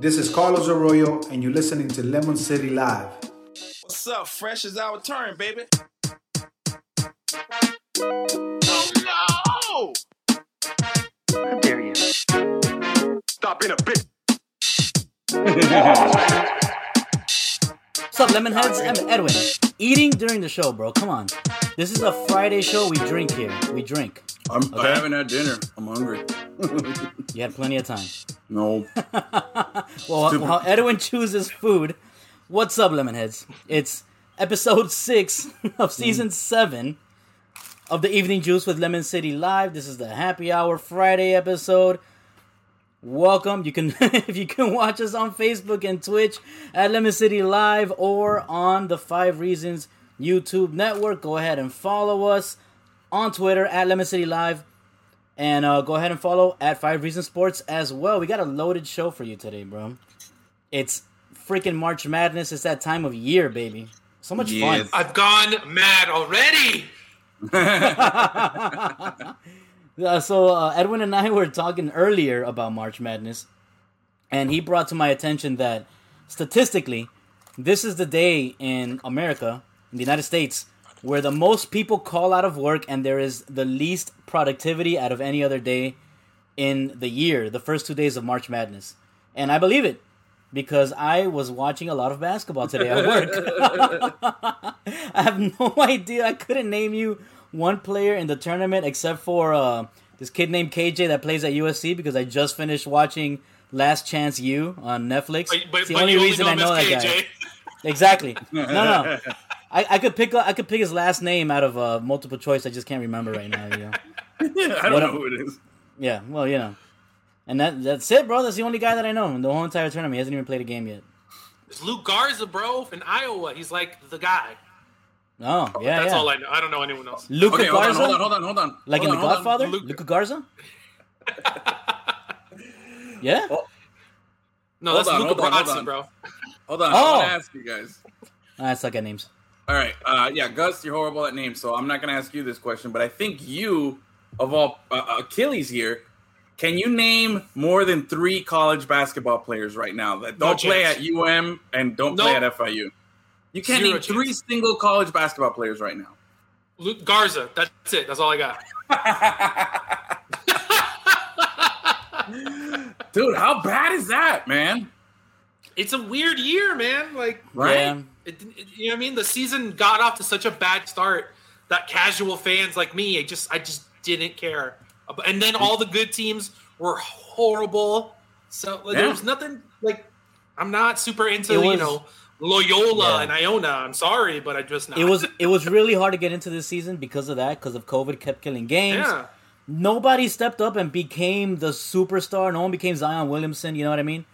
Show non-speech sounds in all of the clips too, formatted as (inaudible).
This is Carlos Arroyo, and you're listening to Lemon City Live. What's up? Fresh is our turn, baby. Oh no! How dare you? Stop being a bitch. What's up, Lemonheads? I'm Edwin. Eating during the show, bro. Come on. This is a Friday show. We drink here. We drink. I'm, Okay. I haven't had dinner. I'm hungry. (laughs) You had plenty of time. No. (laughs) Well, Stupid. while Edwin chooses food, what's up, Lemonheads? It's episode six (laughs) of season hmm. seven of the Evening Juice with Lemon City Live. This is the Happy Hour Friday episode. Welcome. You can (laughs) if you can watch us on Facebook and Twitch at Lemon City Live or on the Five Reasons YouTube network. Go ahead and follow us on Twitter at Lemon City Live. And uh, go ahead and follow at Five Reasons Sports as well. We got a loaded show for you today, bro. It's freaking March Madness. It's that time of year, baby. So much Yes. fun. I've gone mad already. (laughs) Uh, so uh, Edwin and I (laughs) were talking earlier about March Madness, and he brought to my attention that statistically, this is the day in America, in the United States, where the most people call out of work, and there is the least productivity out of any other day in the year. The first two days of March Madness, and I believe it because I was watching a lot of basketball today at work. (laughs) I have no (laughs) idea. I couldn't name you one player in the tournament except for uh, this kid named KJ that plays at USC because I just finished watching Last Chance U on Netflix. But, but, it's the but only you only reason know I know as that KJ. guy. Exactly. No, no. (laughs) I, I could pick I could pick his last name out of uh, multiple choice. I just can't remember right now. You know. (laughs) Yeah, I don't What know up? who it is. Yeah. Well, you know. And that that's it, bro. That's the only guy that I know in the whole entire tournament. He hasn't even played a game yet. It's Luke Garza, bro, in Iowa. He's like the guy. Oh, yeah, That's yeah. all I know. I don't know anyone else. Luca Okay, hold on, Garza, hold on, hold on, hold on. like hold in on, The. Godfather, Luca. Luka Garza. (laughs) yeah. No, Hold that's on, Luca hold on, hold Brasi, on. bro. Hold on, Oh. I want to ask you guys. I suck at names. All right, uh, yeah, Gus, you're horrible at names, so I'm not going to ask you this question, but I think you, of all uh, Achilles here, can you name more than three college basketball players right now that don't play at UM and don't No. play at FIU? You can't Zero name three single college basketball players right now. Luke Garza. That's it. That's all I got. (laughs) Dude, how bad is that, man? It's a weird year, man. Like, Right? Yeah. It, it- you know what I mean? The season got off to such a bad start that casual fans like me, I just, I just didn't care. And then all the good teams were horrible. So like, Yeah. there was nothing like. I'm not super into was- you know Loyola Yeah. and Iona. I'm sorry, but I just not. It was it was really hard to get into this season because of that, because of COVID kept killing games. yeah. Nobody stepped up and became the superstar. No one became Zion Williamson. You know what I mean?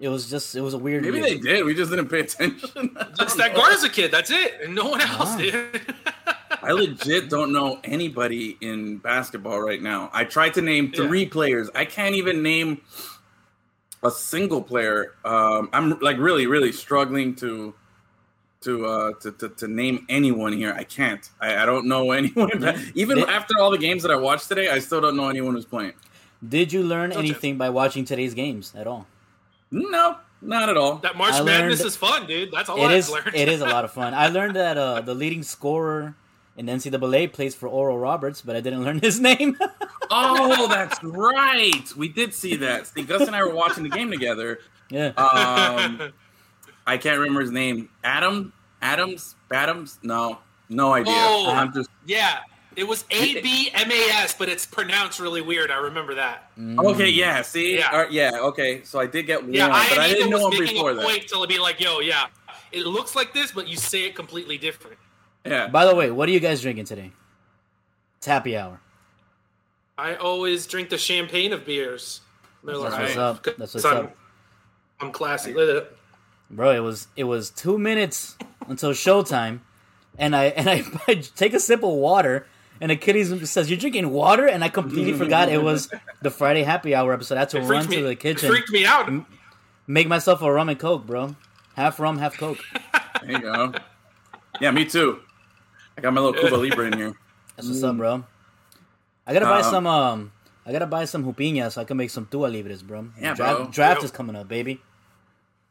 It was just it was a weird. Maybe year. they did. We just didn't pay attention. (laughs) It's that Garza kid. That's it, and no one else Wow. did. (laughs) I legit don't know anybody in basketball right now. I tried to name three players. I can't even name a single player. Um, I'm like really, really struggling to to uh to, to, to name anyone here. I can't. I, I don't know (laughs) anyone. in Even Did- after all the games that I watched today, I still don't know anyone who's playing. Did you learn Don't anything by watching today's games at all? No, not at all. that March I Madness learned- is fun, dude. That's all It I've is learned. it is a lot of fun. I learned that uh, (laughs) the leading scorer in NCAA plays for Oral Roberts, but I didn't learn his name. (laughs) Oh, that's right. We did see that. See, Gus and I were watching the game together. yeah. Um, (laughs) I can't remember his name. Adam Adams Adams. No, no idea. Oh. I'm just Yeah, it was A B M A S, but it's pronounced really weird. I remember that. okay. Yeah. See. Yeah. All right, yeah. Okay. So I did get one, Yeah, I, but I didn't know was him making before a that. point till it'd be like, "Yo, yeah, it looks like this, but you say it completely different." Yeah. By the way, what are you guys drinking today? It's happy hour. I always drink the champagne of beers. Miller That's what's High. up. That's what's I'm, up. I'm classy. Look at it. Bro, it was it was two minutes until showtime, and I (laughs) and I, (laughs) I take a sip of water, and the kid says, "You're drinking water," and I completely forgot it was the Friday happy hour episode. I had to run freaked, to me, the it kitchen, freaked me out. make myself a rum and coke, bro. Half rum, half coke. (laughs) There you go. Yeah, me too. I got my little Cuba Libre in here. That's what's up, bro. I gotta buy Um, some um. I gotta buy some jupiña so I can make some tua libres, bro. Yeah, draft, bro. draft Yo. is coming up, baby.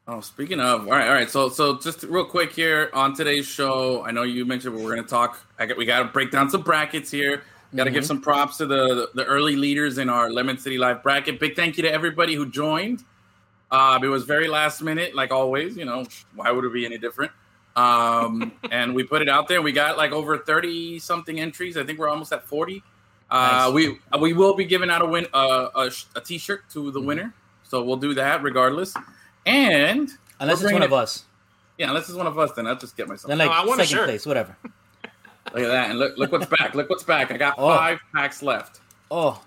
Oh, speaking of, all right, all right. So, so just real quick here on today's show, I know you mentioned we're going to talk. I got, we got to break down some brackets here. Got to give some props to the the early leaders in our Lemon City Live bracket. Big thank you to everybody who joined. Uh, it was very last minute, like always. You know, why would it be any different? Um, (laughs) and we put it out there. We got like over thirty something entries. I think we're almost at forty. Uh, Nice. We we will be giving out a win uh, a, a t-shirt to the winner, so we'll do that regardless. And Unless it's one bringing of us. yeah, unless it's one of us, then I'll just get myself. Then like No, I want a second shirt. place, whatever. (laughs) Look at that, and look look what's back. Look what's back. I got Oh. five packs left. Oh,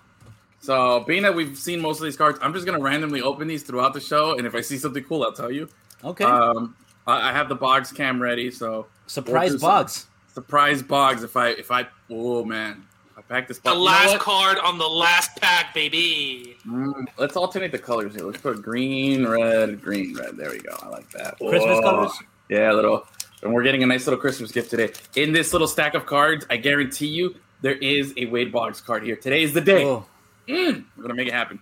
So, being that we've seen most of these cards, I'm just gonna randomly open these throughout the show, and if I see something cool, I'll tell you. okay. Um, I I have the Boggs cam ready, so Surprise we'll do box. surprise Boggs. If I if I oh man, if I pack this. The box- you know last card on the last pack, baby. Mm, let's alternate the colors here. Let's put green, red, green, red. There we go. I like that. Christmas Whoa. colors? Yeah, a little. And we're getting a nice little Christmas gift today. In this little stack of cards, I guarantee you there is a Wade Boggs card here. Today is the day. Oh, Mm, we're gonna make it happen.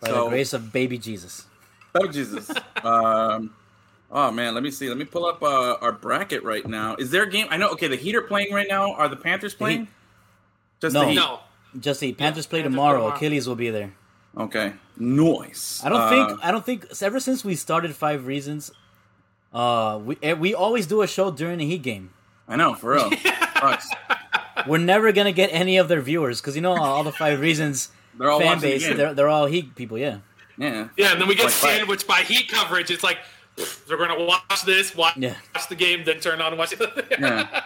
by So- the grace of baby Jesus. Oh Jesus. (laughs) um, oh man, let me see. Let me pull up uh, our bracket right now. Is there a game? I know. Okay, the Heat are playing right now. Are the Panthers playing? Heat? Just No. the Heat. No. Just the Panthers play Panthers tomorrow. tomorrow. Achilles will be there. Okay. Noise. I don't Uh, think. I don't think. Ever since we started Five Reasons, uh, we eh, we always do a show during the Heat game. I know for real. (laughs) Sucks. We're never gonna get any of their viewers because you know all the Five (laughs) Reasons They're all fan watching the base. They're they're all Heat people. Yeah. Yeah. Yeah, and then we get Like, sandwiched by heat coverage. It's like pfft, (sniffs) they're going to watch this, watch, Yeah. watch the game, then turn on and watch it. (laughs) Yeah.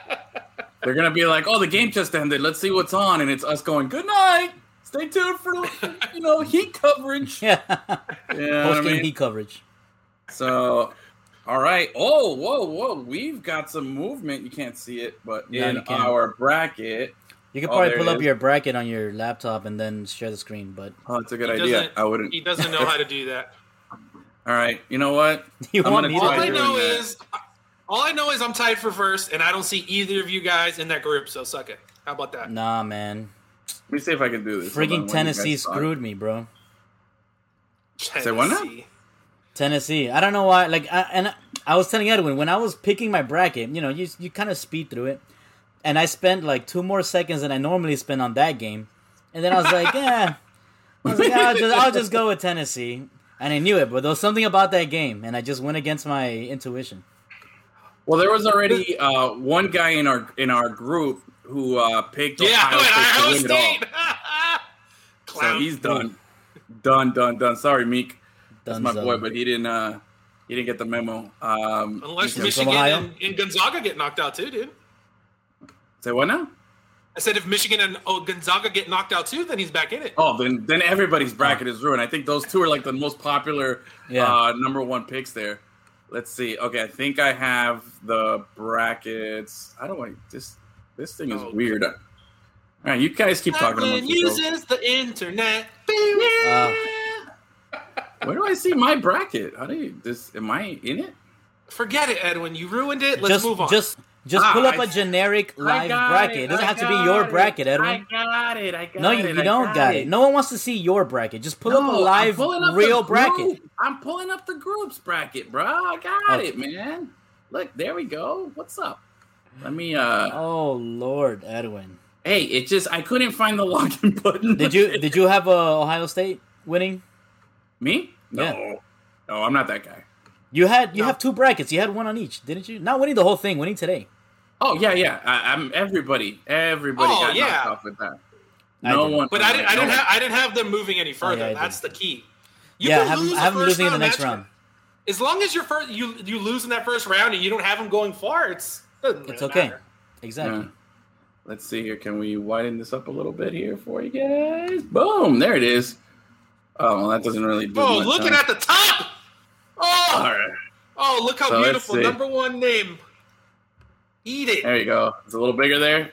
They're gonna be like, "Oh, the game just ended. Let's see what's on," and it's us going, "Good night. Stay tuned for you know Heat coverage." Yeah. You know Post game mean? Heat coverage. So, all right. Oh, whoa, whoa. We've got some movement. You can't see it, but Yeah, in our bracket. You could Oh, probably there pull up is. your bracket on your laptop and then share the screen. But Oh, that's a good He idea. I wouldn't. He doesn't know how to do that. (laughs) All right. You know what? (laughs) you I'm want gonna try All to? I doing know that. is, all I know is I'm tied for first, and I don't see either of you guys in that group. So suck it. How about that? Nah, man. Let me see if I can do this. Freaking Tennessee screwed me, bro. Say what now? Tennessee. Tennessee. I don't know why. Like, I, and I, I was telling Edwin when I was picking my bracket. You know, you you kind of speed through it, and I spent like two more seconds than I normally spend on that game, and then I was like, (laughs) yeah. I was like, I'll just I'll just go with Tennessee, and I knew it, but there was something about that game, and I just went against my intuition. Well, there was already uh, one guy in our in our group who uh, picked Yeah, Ohio State to Ohio win it all. (laughs) So he's done, done, done, done. Sorry, Meek. That's my boy, but he didn't. uh He didn't get the memo. Um, Unless Michigan and, and Gonzaga get knocked out too, dude. say what now? I said if Michigan and oh, Gonzaga get knocked out too, then he's back in it. Oh, then then everybody's bracket is ruined. I think those two are like the most popular Yeah. uh, number one picks there. Let's see. Okay, I think I have the brackets. I don't want this. This thing is Oh, weird. All right, you guys keep talking Edwin amongst yourselves. uses the internet. Uh, Where do I see my bracket? How do you this? Am I in it? Forget it, Edwin. You ruined it. Let's just move on. just just Ah, pull up I- a generic live bracket. it, It doesn't I have to be your it, bracket, Edwin. I got it. I got No, it. you, you don't got it. No one wants to see your bracket. Just pull up a live up real bracket. group. I'm pulling up the groups bracket, bro. I got Okay. it, man. Look, there we go. What's up? Let me. uh Oh Lord, Edwin. Hey, it just I couldn't find the (laughs) login button. Did you did you have uh, Ohio State winning? Me? No. Yeah. No, I'm not that guy. You had you No. have two brackets. You had one on each, didn't you? Not winning the whole thing, winning today. Oh yeah, yeah. I, I'm everybody. Everybody Oh, got yeah. knocked off with that. I No didn't. one. but I didn't. I didn't have. I didn't have them moving any further. Oh, yeah, That's the key. You yeah, can have, lose the have them first losing in the next that's- round. As long as you're first, you you lose in that first round and you don't have them going far, it's doesn't It's okay. matter. Exactly. Yeah. Let's see here. Can we widen this up a little bit here for you guys? Boom! There it is. Oh, well, that doesn't really do Oh, looking huh? at the top. Oh, All right. oh, look how So beautiful. Number one name. Eat it. There you go. It's a little bigger there.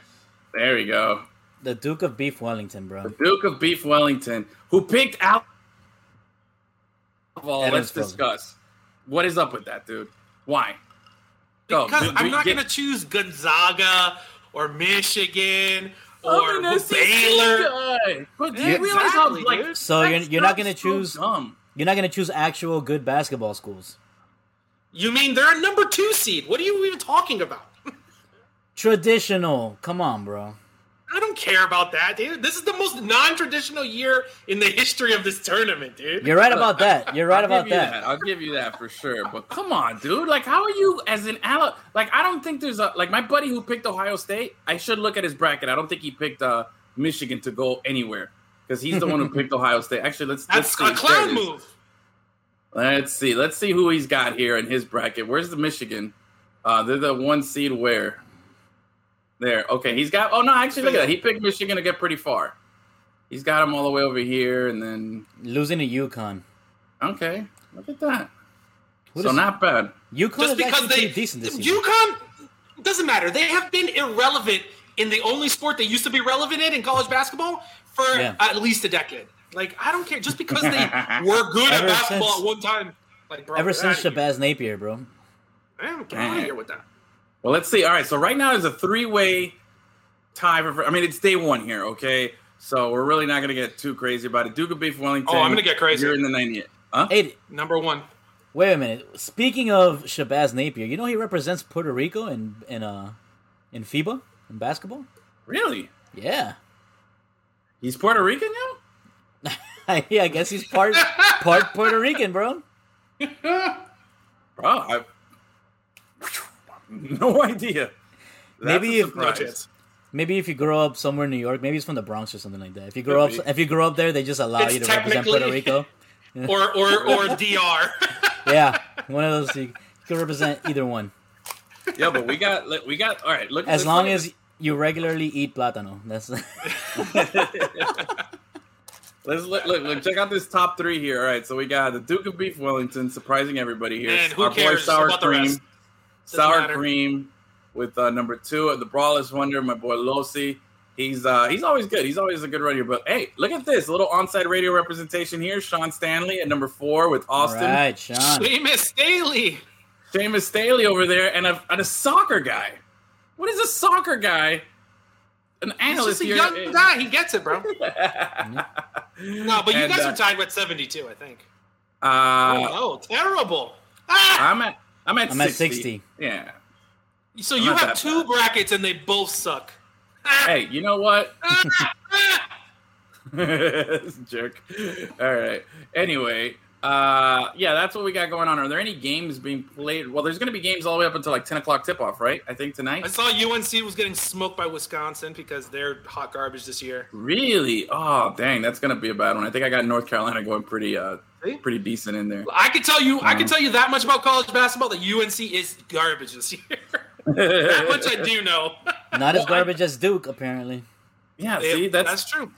There you go. The Duke of Beef Wellington, bro. The Duke of Beef Wellington, who picked out. Well, Adam's let's frozen. discuss. What is up with that, dude? Why? Go, Because do- do I'm not get- going to choose Gonzaga or Michigan oh, or an SEC Baylor. guy. But do Yeah, you realize how exactly, like. So you're you're not stuff's gonna so choose dumb. you're not gonna choose actual good basketball schools. You mean they're a number two seed? What are you even talking about? Traditional. Come on, bro. I don't care about that, dude. This is the most non-traditional year in the history of this tournament, dude. You're right about that. You're right about you that. I'll give you that for sure. But come on, dude. Like, how are you as an Ala? Like, I don't think there's a like my buddy who picked Ohio State. I should look at his bracket. I don't think he picked uh, Michigan to go anywhere because he's the one who (laughs) picked Ohio State. Actually, let's let's That's see. a clown move. Let's see. Let's see who he's got here in his bracket. Where's the Michigan? Uh, they're the one seed where? There. Okay, he's got. Oh no, actually, look at that. He picked Michigan to get pretty far. He's got him all the way over here, and then Losing to UConn. okay, look at that. What so is- not bad. UConn Just is because actually they decent this season. UConn doesn't matter. They have been irrelevant in the only sport they used to be relevant in in college basketball for Yeah. at least a decade. Like I don't care. Just because they (laughs) were good at basketball since- at one time. Like bro, Ever since. Shabazz Napier, bro. Man, get out of here with that. Well, let's see. All right, so right now there's a three-way tie for. I mean, it's day one here, okay? So we're really not going to get too crazy about it. Duke of Beef Wellington. Oh, I'm gonna get crazy. You're in the 98. Huh? Hey, Number one. wait a minute. Speaking of Shabazz Napier, you know he represents Puerto Rico in in uh in FIBA in basketball. Really? Yeah, He's Puerto Rican now? (laughs) yeah. I guess he's part part Puerto Rican, bro. (laughs) Bro, I (laughs) no idea. That's Maybe if- No Maybe if you grow up somewhere in New York, maybe it's from the Bronx or something like that. If you grow up, if you grow up there, they just allow It's you to represent Puerto Rico. (laughs) Or or or DR. (laughs) Yeah, one of those. You, you can represent either one, Yeah, but we got we got all right. Look, as long look at as you regularly eat plátano. That's Let's look, look, look, check out this top three here. All right, so we got the Duke of Beef Wellington, surprising everybody here. Man, who Our boy cares Sour about the Cream, rest? Sour matter. Cream, with uh, number two of the Brawlers Wonder, my boy Losi. He's uh, he's always good. He's always a good runner. But hey, look at this little onside radio representation here. Sean Stanley at number four with Austin. right, Sean. Seamus Staley. Seamus Staley over there, and a and a soccer guy. What is a soccer guy? An He's analyst just a here. young guy. He gets it, bro. (laughs) No, but you And, guys uh, are tied with 72, I think. Uh, oh, terrible. Ah! I'm at I'm at I'm at 60. 60. Yeah. So you have two bad. brackets and they both suck. (laughs) Hey, you know what? (laughs) (laughs) This jerk. All right. Anyway, uh, yeah, that's what we got going on. Are there any games being played? Well, there's going to be games all the way up until like 10 o'clock tip off, right? I think tonight. I saw UNC was getting smoked by Wisconsin because they're hot garbage this year. Really? Oh, dang, that's going to be a bad one. I think I got North Carolina going pretty, uh, See? pretty decent in there. I can tell you, I Uh-huh. can tell you that much about college basketball that UNC is garbage this year. (laughs) that much I do know. (laughs) Not as garbage as Duke, apparently. Yeah, see, that's that's true.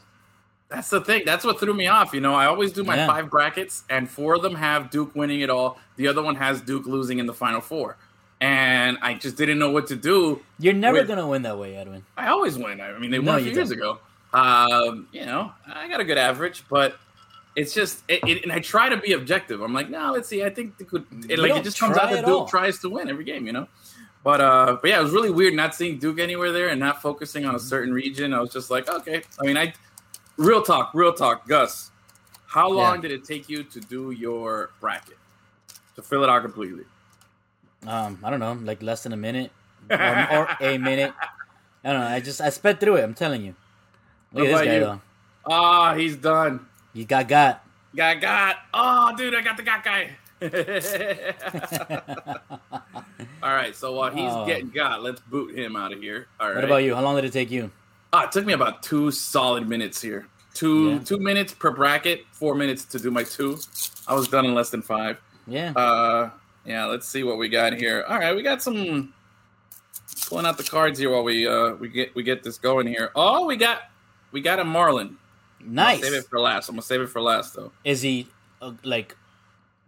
That's the thing. That's what threw me off. You know, I always do my Yeah. five brackets, and four of them have Duke winning it all. The other one has Duke losing in the final four. And I just didn't know what to do. You're never With- gonna win that way, Edwin. I always win. I mean, they No, won a few years don't. ago. Um, you know, I got a good average, but it's just, it, it, and I try to be objective. I'm like, no, let's see. I think it could, it, like, it just comes out that Duke all. tries to win every game, you know? But, uh, but yeah, it was really weird not seeing Duke anywhere there and not focusing on a certain region. I was just like, okay. I mean, I, real talk, real talk, Gus. How long Yeah. did it take you to do your bracket? To fill it out completely? Um, I don't know, like less than a minute or, or a minute. I don't know. I just I sped through it. I'm telling you. Look What at this guy you? though. Ah, he's done. You got got. Got got. Oh, dude, I got the got guy. (laughs) All right, so while he's Oh. getting got, let's boot him out of here. All right. What about you? How long did it take you? Ah, it took me about two solid minutes here. Two Yeah. two minutes per bracket, four minutes to do my two. I was done in less than five. Yeah. Uh, yeah. Let's see what we got here. All right, we got some pulling out the cards here while we uh we get we get this going here. Oh, we got we got a Marlin. I'll nice. save it for last. I'm gonna save it for last though. Is he uh, like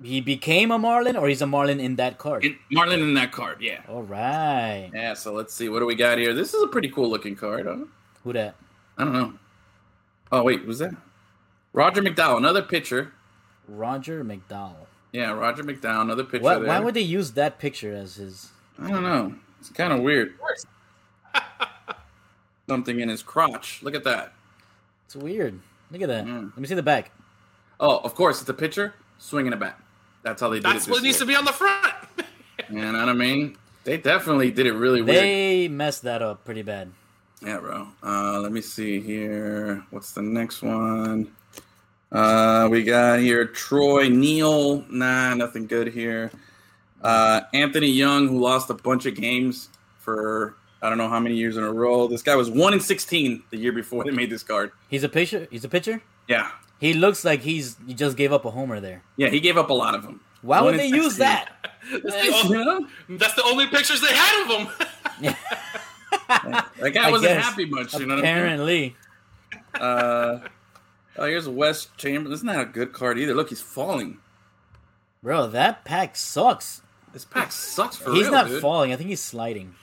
he became a Marlin or he's a Marlin in that card? In, Marlin in that card, yeah. All right. Yeah, so let's see. What do we got here? This is a pretty cool looking card. Huh? Who that? I don't know. Oh, wait, who's that? Roger McDowell, another pitcher. Roger McDowell. Yeah, Roger McDowell, another pitcher What, there. why would they use that picture as his? I don't know. It's kind of weird. (laughs) Something in his crotch. Look at that. It's weird. Look at that. Mm. Let me see the back. Oh, of course, it's a pitcher swinging a bat. That's how they did That's it. what this needs to be on the front. (laughs) You know what I mean? They definitely did it really weird. They messed that up pretty bad. Yeah, bro. Uh, let me see here. What's the next one? Uh, we got here Troy Neel. Nah, nothing good here. Uh, Anthony Young, who lost a bunch of games for I don't know how many years in a row. This guy was one in sixteen the year before they made this card. He's a pitcher. He's a pitcher. Yeah, He looks like he's he just gave up a homer there. yeah, he gave up a lot of them. Why One would in they use that? That's the, only, that's the only pictures they had of him. (laughs) That guy I wasn't guess. happy much. You know what I mean? Apparently, Uh, oh, here's Wes Chamberlain. This is not a good card either. Look, he's falling. bro, that pack sucks. This pack sucks for he's real, He's not dude. falling. I think he's sliding.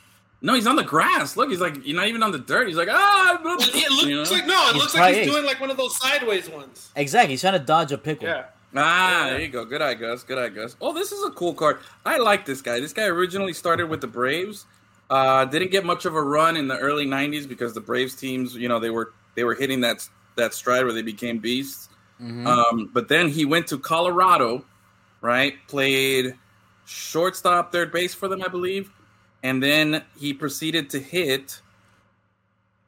No, he's on the grass. Look, he's like, you're not even on the dirt. He's like, ah, blah, blah," it looks you know? like no, it He's looks like he's probably- doing like one of those sideways ones. Exactly. He's trying to dodge a pickle. Yeah. Ah, Yeah. there you go. Good eye, Gus. Good eye, Gus. Oh, this is a cool card. I like this guy. This guy originally started with the Braves. Uh, didn't get much of a run in the early '90s because the Braves teams, you know, they were they were hitting that that stride where they became beasts. Um, but then he went to Colorado, right? Played shortstop, third base for them, I believe, and then he proceeded to hit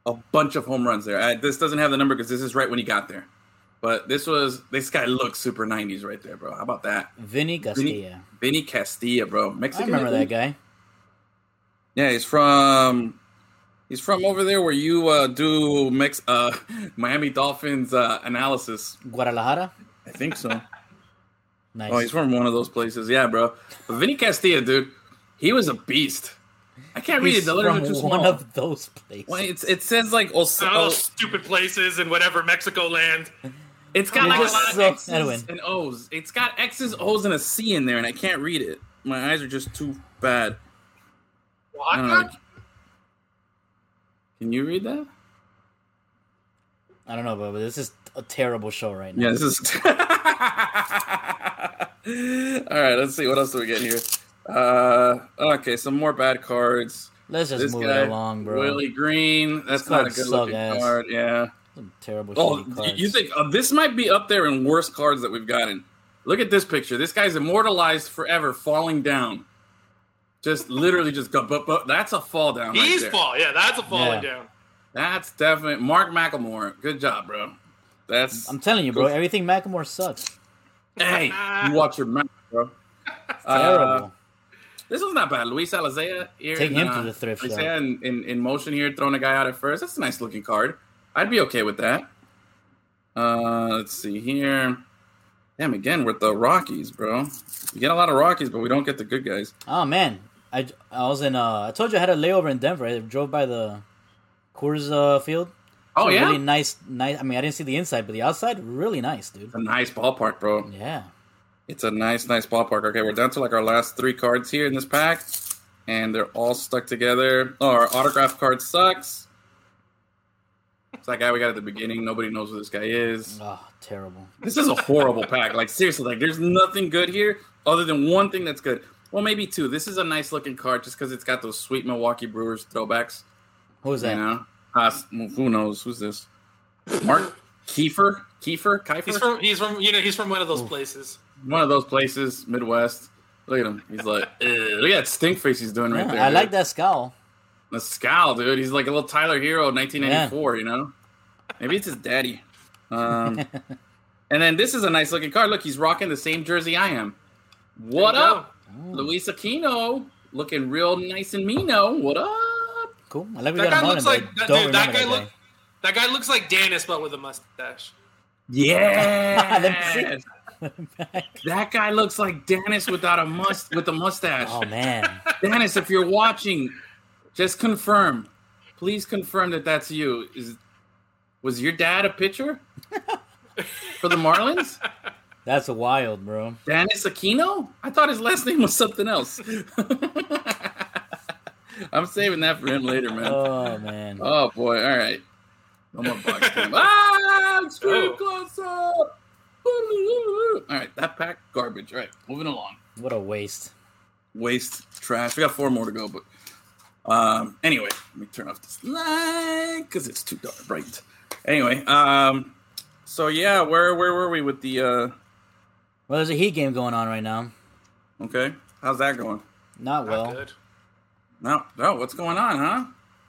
a bunch of home runs there. I, this doesn't have the number because this is right when he got there. But this was this guy looks super '90s right there, bro. How about that? Vinny Castilla. Vinny Castilla, bro. I remember that guy. Yeah, he's from he's from over there where you uh, do Mex uh, (laughs) Miami Dolphins uh, analysis. Guadalajara. I think so. Nice. (laughs) Oh, he's from one of those places. Yeah, bro. But Vinny Castilla, dude, he was a beast. I can't read it. The letters from are too small. one of those places. Well, it's, it says like also, All those stupid places in whatever Mexico land. it's got You're like a lot of X's Edwin. and O's. It's got X's, O's, and a C in there, and I can't read it. My eyes are just too bad. I know. What? Can you read that? I don't know, but this is a terrible show right now. Yeah, this is. (laughs) All right, let's see what else do we get here. Uh, okay, some more bad cards. Let's just This move guy, it along, bro. Willie Greene. That's not a good looking suck ass. card. Yeah. Some terrible Oh, cards. you think uh, this might be up there in worst cards that we've gotten? Look at this picture. This guy's immortalized forever, falling down. Just literally just go. But, but that's a fall down. right He's there. fall. Yeah, that's a falling Yeah. down. That's definitely Mark McLemore. Good job, bro. That's I'm telling you, bro. Everything Macklemore sucks. hey. You watch your mouth, bro. (laughs) Uh, Terrible. This was not bad. Luis Alicea here. Take in, him uh, to the thrift shop. Alicea in, in, in motion here, throwing a guy out at first. That's a nice looking card. I'd be okay with that. Uh, let's see here. Damn, again with the Rockies, bro. We get a lot of Rockies, but we don't get the good guys. oh man, I, I was in. Uh, I told you I had a layover in Denver. I drove by the Coors uh, Field. Oh yeah, really nice, nice. I mean, I didn't see the inside, but the outside, really nice, dude. it's a nice ballpark, bro. Yeah. It's a nice, nice ballpark. Okay, we're down to like our last three cards here in this pack, and they're all stuck together. Oh, our autograph card sucks. It's that guy we got at the beginning. Nobody knows who this guy is. Oh, terrible. This is a horrible pack. Like seriously, like there's nothing good here other than one thing that's good. Well, maybe two. This is a nice looking card just because it's got those sweet Milwaukee Brewers throwbacks. Who's that? You know, uh, who knows who's this? Mark Kiefer, Kiefer, Kiefer. He's from. He's from. You know. He's from one of those places. One of those places, Midwest. Look at him. He's like, look at that stink face he's doing right Yeah, there. I dude. like that scowl. The scowl, dude. He's like a little Tyler Herro, 1994. You know, maybe it's his daddy. Um, (laughs) and then this is a nice looking car. Look, he's rocking the same jersey I am. What There you go. up, Luis Aquino? Looking real nice and meano. What up? Cool. I like we That got guy looks like that, dude, that guy. that Look. That guy looks like Dennis, but with a mustache. Yeah. (laughs) Let that guy looks like Dennis without a must with a mustache. Oh man, Dennis, if you're watching, just confirm. Please confirm that that's you. Is was your dad a pitcher for the Marlins? that's a wild, bro. Dennis Aquino? I thought his last name was something else. (laughs) I'm saving that for him later, man. Oh man. Oh boy! All right, no more box team. Ah, screw Oh. close up. All right, that pack garbage. All right, moving along. What a waste. waste trash. We got four more to go, but um, anyway, let me turn off this light because it's too dark bright. Anyway, um, so yeah, where where were we with the uh? Well, there's a Heat game going on right now. Okay, how's that going? Not Not well. good. No, no. What's going on, huh?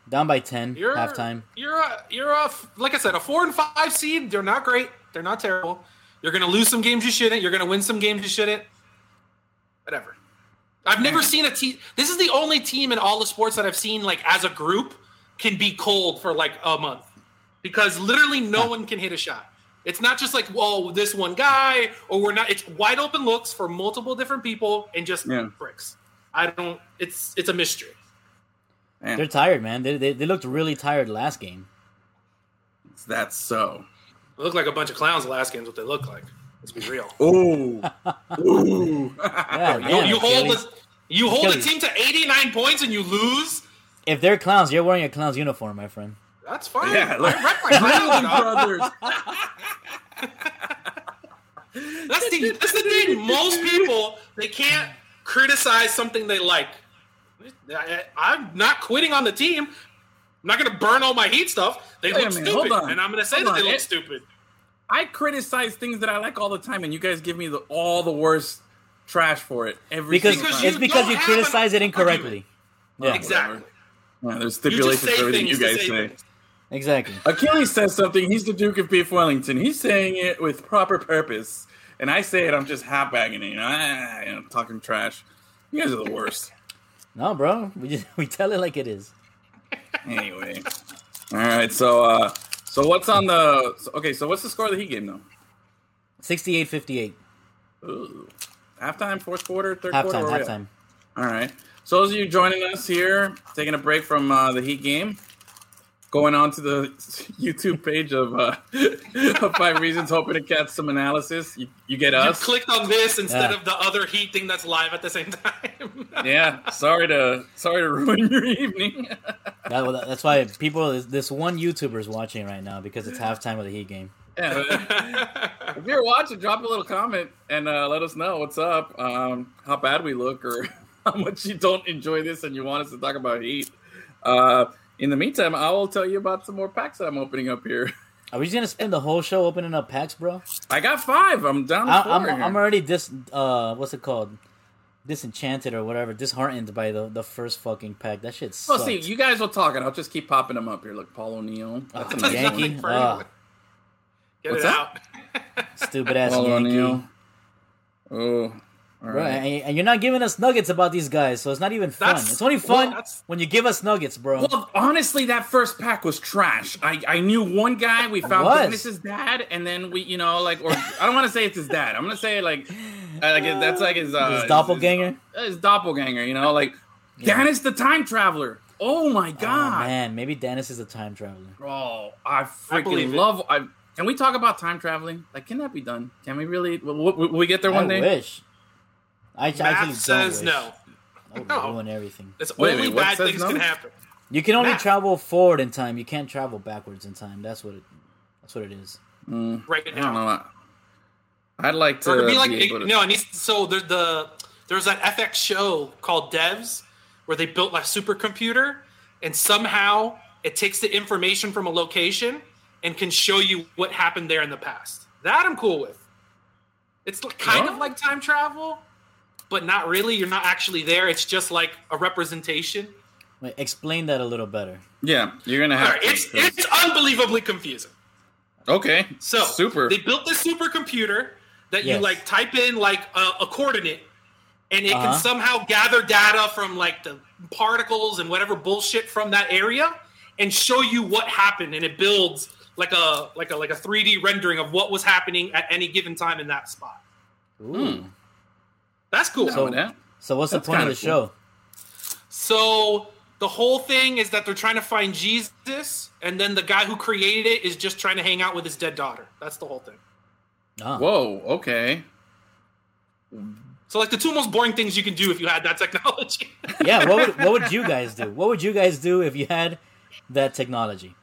Down by ten. You're halftime. You're a you're a like I said a four and five seed. They're not great. They're not terrible. You're gonna lose some games you shouldn't. You're gonna win some games you shouldn't. Whatever. I've never seen a team. This is the only team in all the sports that I've seen like as a group can be cold for like a month because literally no one can hit a shot. It's not just like whoa this one guy or we're not. It's wide open looks for multiple different people and just Yeah. bricks. I don't. It's it's a mystery. Man, They're tired, man. They, they they looked really tired last game. that's so. They look like a bunch of clowns the last game's what they look like. Let's be real. Ooh, (laughs) ooh. Yeah, You, damn, you hold Achilles. the you hold the Achilles. team to 89 points and you lose. If they're clowns, you're wearing a clown's uniform, my friend. That's fine. Yeah, look. I rep my (laughs) clowns, dog. brothers. (laughs) That's the that's the thing. Most people they can't criticize something they like. I, I'm not quitting on the team. I'm not going to burn all my heat stuff. They Wait look minute, stupid, hold on. and I'm going to say Hold that they look It- stupid. I criticize things that I like all the time, and you guys give me the, all the worst trash for it every Because single Because time. it's because you have an criticize it incorrectly. Yeah, Exactly. Yeah, there's You just stipulations say for everything you guys say say. exactly. Achilles says something. He's the Duke of Beef Wellington. He's saying it with proper purpose, and I say it. I'm just half bagging it. You know, ah, you know, talking trash. You guys are the worst. No, bro. We just we tell it like it is. Anyway, all right. So, uh, so what's on the? so- okay, so what's the score of the Heat game though? 68-58. Ooh. Halftime, fourth quarter, third quarter. Halftime, at? halftime. All right. So those of you joining us here, taking a break from uh, the Heat game, going on to the YouTube page of, uh, (laughs) of Five Reasons, hoping to catch some analysis. You, you get You us. clicked on this instead Yeah. of the other heat thing that's live at the same time. (laughs) yeah. Sorry to sorry to ruin your evening. (laughs) That, that's why people. This one YouTuber is watching right now because it's halftime of the Heat game. yeah. if you're watching, drop a little comment and uh, let us know what's up, um, how bad we look, or how much you don't enjoy this and you want us to talk about Heat. Uh, in the meantime, I will tell you about some more packs that I'm opening up here. (laughs) Are we just gonna spend the whole show opening up packs, bro? I got five. I'm down to I, 4 I'm here. I'm already dis uh what's it called? Disenchanted or whatever, disheartened by the the first fucking pack. That shit sucks. Well, see, you guys will talk, and I'll just keep popping them up here. Look, Paul O'Neill. That's a Ah, nice Yankee. one. For Ah. anyone. Get What's it that? out. (laughs) Stupid ass Paul Yankee. O'Neill. Oh, all Bro, right. and, and you're not giving us nuggets about these guys, so it's not even fun. That's- it's only fun that's- when you give us nuggets, bro. Well, honestly, that first pack was trash. I, I knew one guy. We found was. Dennis's dad, and then we, you know, like, or I don't want to say it's his dad. I'm gonna say like, like that's like his uh, His doppelganger? His, his doppelganger. You know, like Dennis the time traveler. Oh my Oh, god! man, maybe Dennis is a time traveler. Oh, I freaking it. love. I, can we talk about time traveling? Like, can that be done? Can we really? Will, will, will we get there one I day? wish. I actually Math don't says wish. no. That would No. ruin everything. It's Wait, only wait, bad says things no? can happen. You can only Math. travel forward in time. You can't travel backwards in time. That's what it. That's what it is. Mm, right I now. don't know. I'd like to Or it'd be like able to- no, it needs so there's the there's that FX show called Devs where they built like a supercomputer and somehow it takes the information from a location and can show you what happened there in the past. That I'm cool with. It's li- kind of like time travel, but not really. You're not actually there. It's just like a representation. Wait, explain that a little better. Yeah, you're gonna have Alright, to. it's it's unbelievably confusing. okay. So super. They built this supercomputer that Yes. you like type in like a, a coordinate, and it Uh-huh. can somehow gather data from like the particles and whatever bullshit from that area, and show you what happened, and it builds like a like a like a 3D rendering of what was happening at any given time in that spot. Ooh. That's cool. So that. So what's the point of kinda the show? So the whole thing is that they're trying to find Jesus, and then the guy who created it is just trying to hang out with his dead daughter. That's the whole thing. Ah. Whoa. Okay. So like the two most boring things you can do if you had that technology. yeah. What would what would you (laughs) guys do? What would you guys do if you had that technology?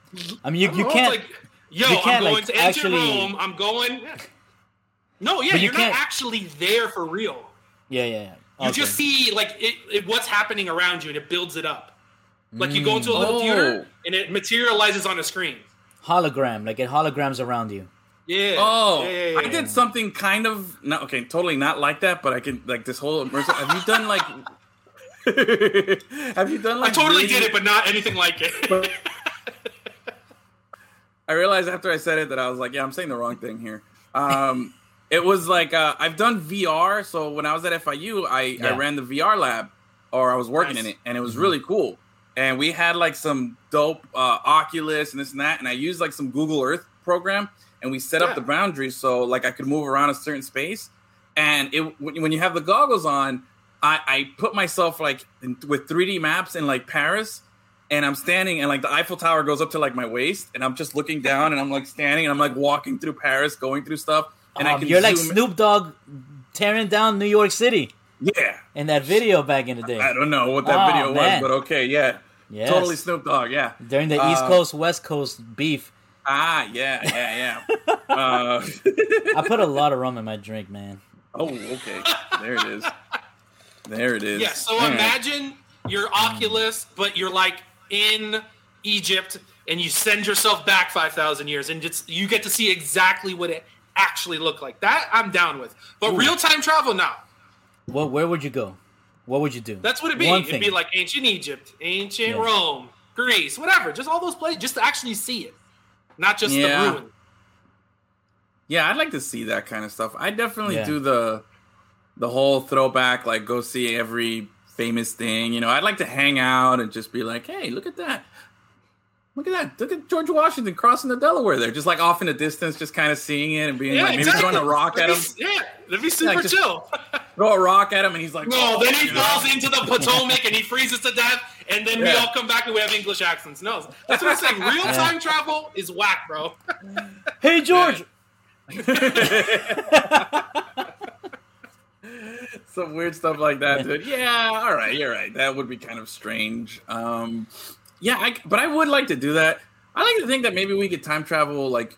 I mean, you, you know, can't. like, yo, you I'm going like, to enter actually- Rome. I'm going. No, yeah, But you you are not can't- actually there for real. Yeah, yeah. yeah. You just see like it, it, what's happening around you, and it builds it up. Like you go into a little Oh. theater, and it materializes on a screen. hologram, like it holograms around you. Yeah. Oh, yeah, yeah, yeah, I did something kind of not okay, totally not like that, but I can like this whole immersive. Have you done like? (laughs) Have you done like? I totally really- did it, but not anything like it. (laughs) I realized after I said it that I was like, yeah, I'm saying the wrong thing here. Um, it was like uh, I've done VR. So when I was at FIU, I, I ran the VR lab, or I was working Nice. in it, and it was really cool. And we had like some dope uh, Oculus and this and that, and I used like some Google Earth program, and we set Yeah. up the boundaries so like I could move around a certain space. And it when when you have the goggles on, I, I put myself like in, with 3D maps in like Paris, and I'm standing, and like the Eiffel Tower goes up to like my waist, and I'm just looking down, and I'm like standing, and I'm like walking through Paris, going through stuff, and I Um, can you're like Snoop Dogg tearing down New York City Yeah, in that video back in the day. I don't know what that Oh, video man. was, but okay, yeah, Yes. totally Snoop Dogg, yeah. During the East Uh, Coast West Coast beef, Ah, yeah, yeah, yeah. (laughs) uh, (laughs) I put a lot of rum in my drink, man. oh, okay, there it is. There it is. yeah, so All right. imagine your Oculus, but you're like in Egypt and you send yourself back 5,000 years and just, you get to see exactly what it actually look like. That I'm down with. But real time travel, now. Well, where would you go? What would you do? That's what it'd be. One It'd thing. be like ancient Egypt, ancient Yes. Rome, Greece, whatever. Just all those places, just to actually see it, not just Yeah. the ruin. Yeah, I'd like to see that kind of stuff. I definitely Yeah. do the the whole throwback, like go see every famous thing. You know, I'd like to hang out and just be like, hey, look at that. Look at that. Look at George Washington crossing the Delaware there. Just like off in the distance, just kind of seeing it and being like, maybe throwing a rock at That'd him. be- Yeah, that'd be super just- chill. (laughs) Throw a rock at him and he's like, No, "Oh," then he you know? falls into the Potomac and he freezes to death, and then we all come back and we have English accents. No, that's what I'm saying. Real time travel is whack, bro. (laughs) hey, George. (laughs) Some weird stuff like that, dude. Yeah, all right, you're right. That would be kind of strange. Um, yeah, I, but I would like to do that. I like to think that maybe we could time travel, like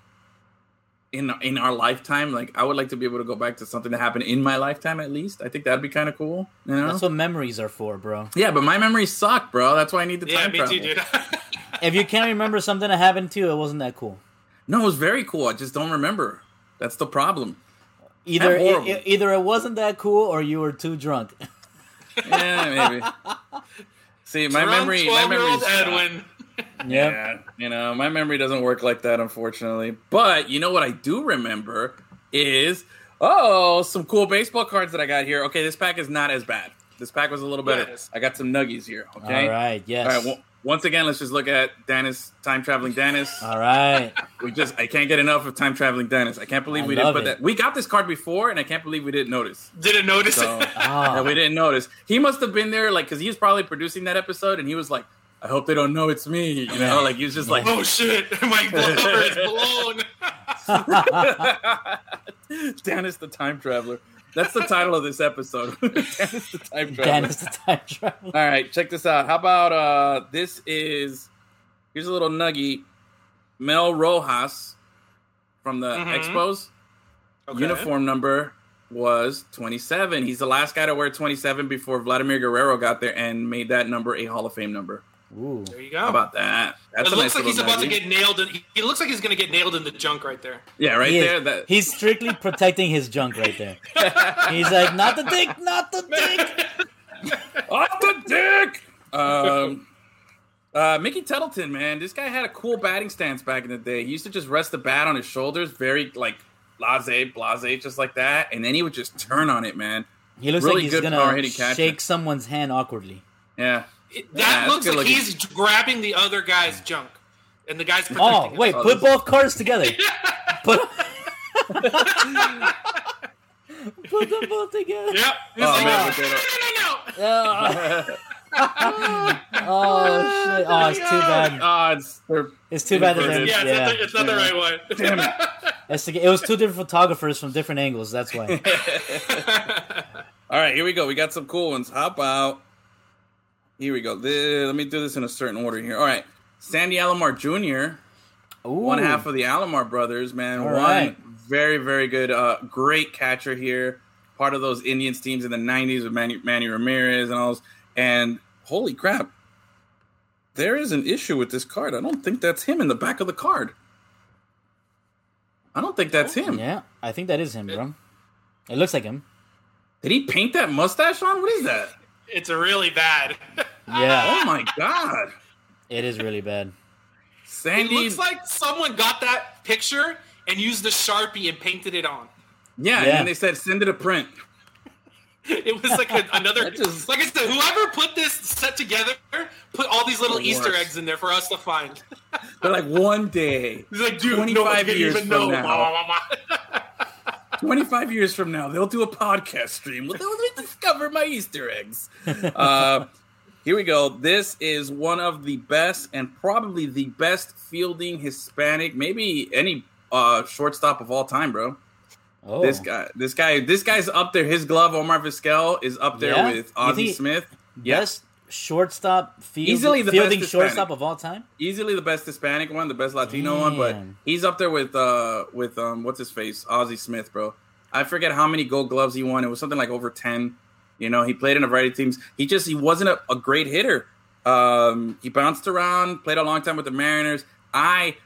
in in our lifetime. Like, I would like to be able to go back to something that happened in my lifetime, at least. I think that'd be kind of cool. You know? That's what memories are for, bro. yeah, but my memories suck, bro. That's why I need the Yeah, time me travel. too, dude. (laughs) If you can't remember something that happened to you, it wasn't that cool. No, it was very cool. I just don't remember. That's the problem. Either it, either it wasn't that cool or you were too drunk. Yeah, maybe. (laughs) See, my Drunk memory, my 12-year-old memory, Edwin. (laughs) Yep. Yeah, you know, my memory doesn't work like that, unfortunately. But you know what I do remember is oh, some cool baseball cards that I got here. Okay, this pack is not as bad. This pack was a little better. Yes. I got some nuggies here. Okay. All right. Yes. All right. Well, once again, let's just look at Dennis, time traveling Dennis. All right. (laughs) We just, I can't get enough of time traveling Dennis. I can't believe I we didn't put it. that. We got this card before, and I can't believe we didn't notice. Didn't notice So, it. (laughs) Ah. yeah, we didn't notice. He must have been there, like, because he was probably producing that episode, and he was like, "I hope they don't know it's me." You know, like he was just like, Oh shit! (laughs) My blower is blown. (laughs) Dennis the Time Traveler. That's the title of this episode. Dennis the Time Traveler. Dennis the time traveler. All right, check this out. How about uh this is here's a little nuggy. Mel Rojas from the Mhm. Expos. Okay. Uniform number was 27. He's the last guy to wear 27 before Vladimir Guerrero got there and made that number a Hall of Fame number. Ooh. There you go. How about that? That's it looks nice like he's little about to get nailed. In, he, he looks like he's going to get nailed in the junk right there. Yeah, right He there. That He's strictly (laughs) protecting his junk right there. (laughs) He's like, not the dick, not the (laughs) dick. off the dick. Um, uh, Mickey Tettleton, man, this guy had a cool batting stance back in the day. He used to just rest the bat on his shoulders, very like blase, blase, just like that, and then he would just turn on it, man. He looks Really like he's good gonna power-hitting catcher. shake someone's hand awkwardly. Yeah. It- that that's looks like looking- he's grabbing the other guy's junk, and the guy's protecting. Oh, wait, Oh, put this- both cards together. (laughs) Put, (laughs) put them both together. Yep. Oh, like, man, no, no, no, no, no. (laughs) (laughs) Oh shit! Oh, it's too bad. Ah, it's It's too bad that Yeah, Yeah, it's, yeah. Not the, it's not the right one. damn it. It's the- it was two different photographers from different angles. That's why. (laughs) All right, here we go. We got some cool ones. How about here we go. This- let me do this in a certain order here. All right, Sandy Alomar Jr. Ooh. one half of the Alomar brothers, man. All one right. very, very good, uh, great catcher here. Part of those Indians teams in the '90s with Manny, Manny Ramirez and all those. And holy crap, there is an issue with this card. I don't think that's him in the back of the card. I don't think that's him. Yeah, I think that is him, bro. It looks like him. Did he paint that mustache on? What is that? It's a really bad. (laughs) Yeah, Oh my god, it is really bad. It looks like someone got that picture and used a sharpie and painted it on. yeah, and Yeah. then they said send it a print. (laughs) It was like a, another. (laughs) Just- like I said, whoever put this set together put all these little The Easter eggs in there for us to find. (laughs) They're like one day, He's like, dude, 25 no years even from know. now. Blah, blah, blah, blah. 25 years from now, they'll do a podcast stream. They'll discover my Easter eggs. Uh, here we go. This is one of the best and probably the best fielding Hispanic, maybe any uh, shortstop of all time, bro. Oh, This guy, this guy, this guy's up there. His glove, Omar Vizquel, is up there Yeah? with Ozzie Smith. Yes, shortstop field, Easily the fielding best shortstop Hispanic. of all time. easily the best Hispanic one, the best Latino one, but he's up there with uh with um what's his face, Ozzie Smith, bro. I forget how many Gold Gloves he won. It was something like over ten. You know, he played in a variety of teams. He just he wasn't a, a great hitter. Um, he bounced around, played a long time with the Mariners. I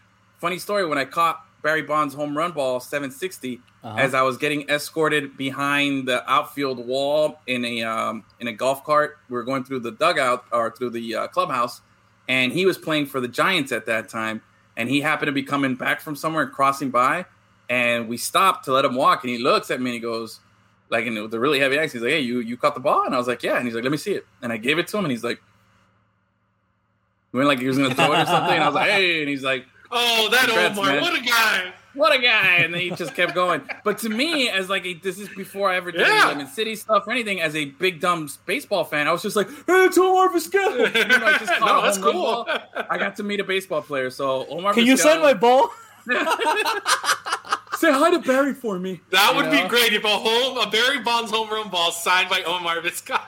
funny story when I caught Barry Bonds home run ball 760 Uh-huh. as I was getting escorted behind the outfield wall in a um, in a golf cart. We were going through the dugout or through the uh, clubhouse, and he was playing for the Giants at that time. And he happened to be coming back from somewhere and crossing by, and we stopped to let him walk. And he looks at me and he goes, like in the really heavy accent, he's like, "Hey, you you caught the ball?" And I was like, "Yeah." And he's like, "Let me see it." And I gave it to him, and he's like, "Went like he was gonna throw it or something." And I was like, "Hey," and he's like. Oh, that Congrats, Omar, man. what a guy! what a guy and then he just kept going but to me as like a, this is before i ever did Yeah. lemon city stuff or anything as a big dumb baseball fan i was just like hey it's omar Vizquel. (laughs) You know, I just No, that's cool. ball. i got to meet a baseball player so omar Can you Vizquel- send my ball? (laughs) say hi to barry for me That You would know? be great if a home a Barry Bonds home run ball signed by Omar Vizquel.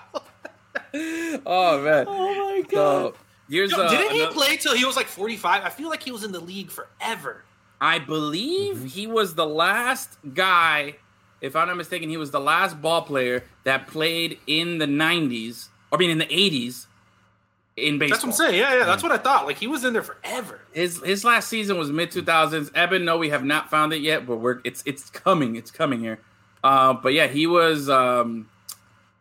(laughs) oh man Oh my god! so here's Yo, uh, didn't he another- play till he was like 45? I feel like he was in the league forever. I believe he was the last guy, if I'm not mistaken, he was the last ball player that played in the 90s, I mean in the 80s in baseball. That's what I'm saying. Yeah, yeah, that's what I thought. Like he was in there forever. His his last season was mid 2000s. Eben, no, we have not found it yet, but we're it's it's coming. It's coming here. Uh, but yeah, he was um,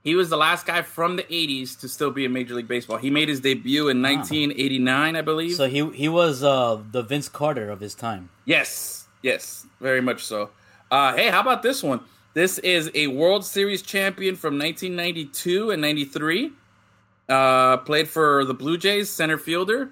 he was the last guy from the 80s to still be in Major League Baseball. He made his debut in 1989, I believe. So he he was uh, the Vince Carter of his time. Yes, yes, very much so. Uh, hey, how about this one? This is a World Series champion from 1992 and 93. Uh, played for the Blue Jays, center fielder,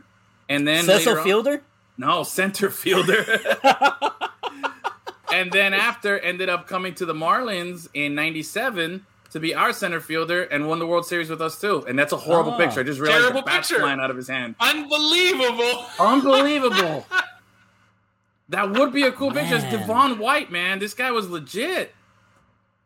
and then Cecil on- Fielder. no, center fielder. (laughs) and then after ended up coming to the Marlins in 97 to be our center fielder and won the World Series with us too. And that's a horrible Oh. picture. I just realized Terrible the bat's picture. flying out of his hand. Unbelievable. Unbelievable. (laughs) that would be a cool picture. It's Devon White, man. This guy was legit.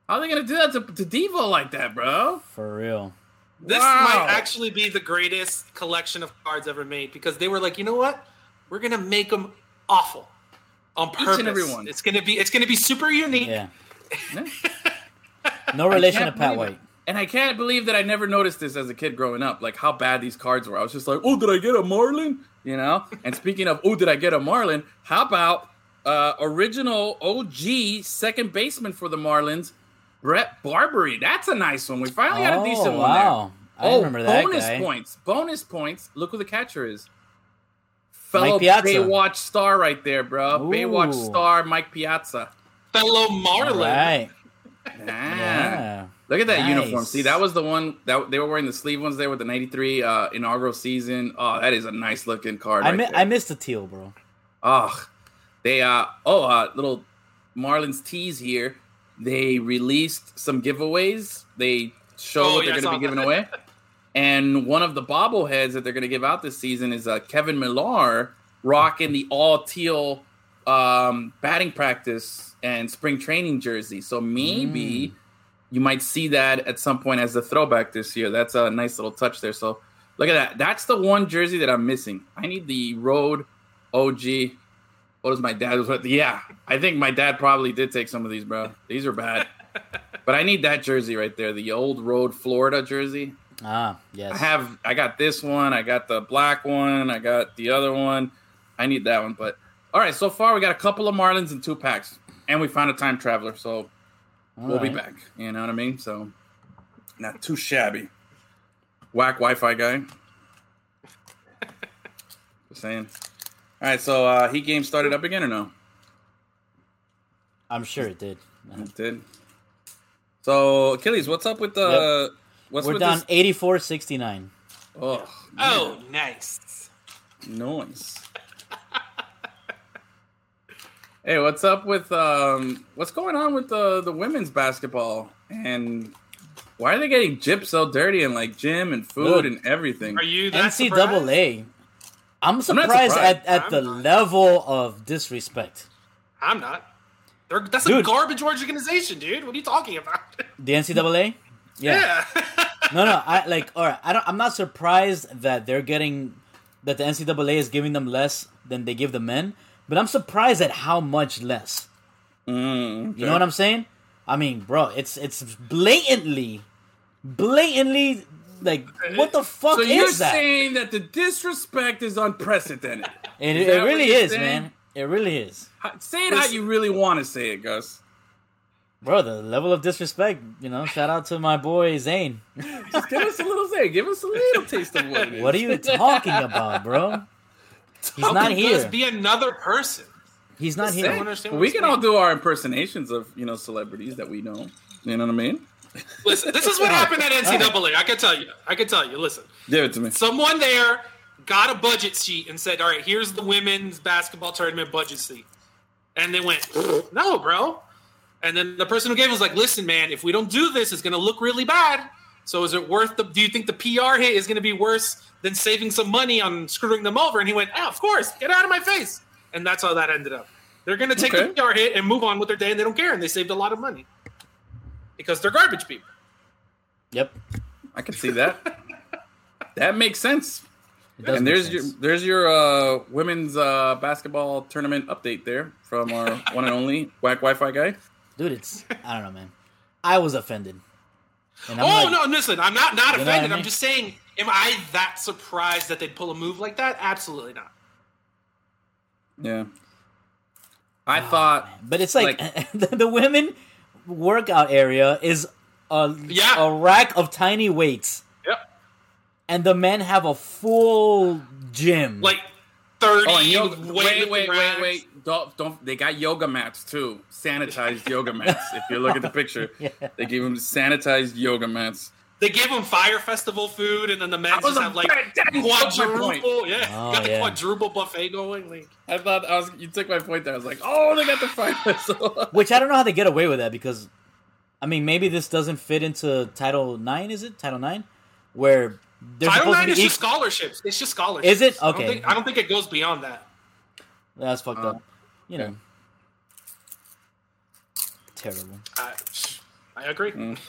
How are they gonna do that to, to Devo like that, bro? For real. This Wow. might actually be the greatest collection of cards ever made because they were like, you know what? We're gonna make them awful on and purpose. every one. It's gonna be it's gonna be super unique. Yeah. (laughs) Yeah. No relation to can't Pat. White. And I can't believe that I never noticed this as a kid growing up, like how bad these cards were. I was just like, oh, did I get a Marlin? You know? And speaking of, oh, did I get a Marlin? How about uh, original OG second baseman for the Marlins, Bret Barberie? That's a nice one. We finally got a decent oh, one there. wow. I oh, remember that bonus guy. points. Bonus points. Look who the catcher is. Fellow Mike Piazza. Baywatch star right there, bro. Ooh. Baywatch star Mike Piazza. Fellow Marlin. Right. Yeah. Yeah. Look at that Nice. uniform. See, that was the one that they were wearing the sleeve ones there with the '93 uh, inaugural season. Oh, that is a nice looking card. I right mi- there. I missed the teal, bro. Oh, they uh oh uh little Marlins tease here. They released some giveaways. They show Oh, what they're I going to be giving away. And one of the bobbleheads that they're going to give out this season is uh, Kevin Millar rocking the all teal um, batting practice and spring training jersey. So maybe Mm. you might see that at some point as a throwback this year. That's a nice little touch there. So look at that. That's the one jersey that I'm missing. I need the Road OG. What was my dad? Was (laughs) yeah, I think my dad probably did take some of these, bro. These are bad. (laughs) but I need that jersey right there, the old Road Florida jersey. Ah, yes. I have I got this one, I got the black one, I got the other one. I need that one, but all right, so far we got a couple of Marlins and two packs. And we found a time traveler, so All we'll be back. You know what I mean? So not too shabby. whack Wi-Fi guy. (laughs) Just saying. All right, so uh, Heat game started up again or no? I'm sure it did. It did. So Achilles, what's up with the? What's We're with down this? 84 69. Oh, Oh, nice. noise. Hey, what's up with um? What's going on with the the women's basketball and? Why are they getting gypped so dirty and like gym and food Dude. and everything? Are you that surprised? NCAA. I'm not surprised, surprised. at, at I'm the not. level of disrespect. I'm not. They're, that's a garbage organization, dude. What are you talking about? The NCAA? (laughs) Yeah. Yeah. No, no. I like. All right. I don't. I'm not surprised that they're getting that the NCAA is giving them less than they give the men, but I'm surprised at how much less. Mm, You know what I'm saying? I mean, bro, it's it's blatantly, blatantly like what the fuck So you're that? saying that the disrespect is unprecedented? (laughs) it is it that really is, saying? man. It really is, Say it how you really want to say it, Gus. bro. The level of disrespect. You know, shout out to my boy Zane. Just give us a little say. Give us a little taste of what it (laughs) is. What are you talking about, bro? (laughs) He's How not could here. Be another person? He's not Just here. saying. understand we he's can all do our impersonations of you know celebrities that we know. You know what I mean? Listen, this is what (laughs) happened at NCAA. I can tell you. I can tell you. Listen, Give it to me. someone there got a budget sheet and said, "All right, here's the women's basketball tournament budget sheet," and they went, "No, bro." And then the person who gave it was like, "Listen, man, if we don't do this, it's going to look really bad. So is it worth the? Do you think the PR hit is going to be worse than saving some money on screwing them over?" And he went, "Yeah, of course. Get out of my face." And that's how that ended up. They're going to take Okay. the PR hit and move on with their day, and they don't care, and they saved a lot of money because they're garbage people. Yep. I can see that. (laughs) that makes sense. It does and make there's your there's your uh, women's uh, basketball tournament update there from our one and only (laughs) whack Wi-Fi guy. dude. It's I don't know, man. I was offended. And I'm oh like, no, listen, I'm not not You know what offended. I I'm just saying, am I that surprised that they'd pull a move like that? Absolutely not. Yeah. I oh, thought But it's like, (laughs) the, the women workout area is a Yeah. a rack of tiny weights, Yep. and the men have a full gym. Like thirty. Oh, and yoga, wait, wait, wait, racks. wait! Don't, don't. They got yoga mats too. Sanitized yoga mats. If you look at the picture, (laughs) Yeah. they gave them sanitized yoga mats. They give them fire festival food, and then the men That just have like bad- that is my point. quadruple. Yeah, Oh, got the yeah. quadruple buffet going. Like, I thought I was. You took my point there. I was like, oh, they got the fire whistle. (laughs) Which I don't know how they get away with that because, I mean, maybe this doesn't fit into Title Nine. Is it Title Nine, where they're Title supposed nine to is just equal- scholarships. It's just scholarships. Is it? I don't Okay. think, I don't think it goes beyond that. That's fucked Uh, up. You know, okay. terrible. I, I agree. Mm. (laughs)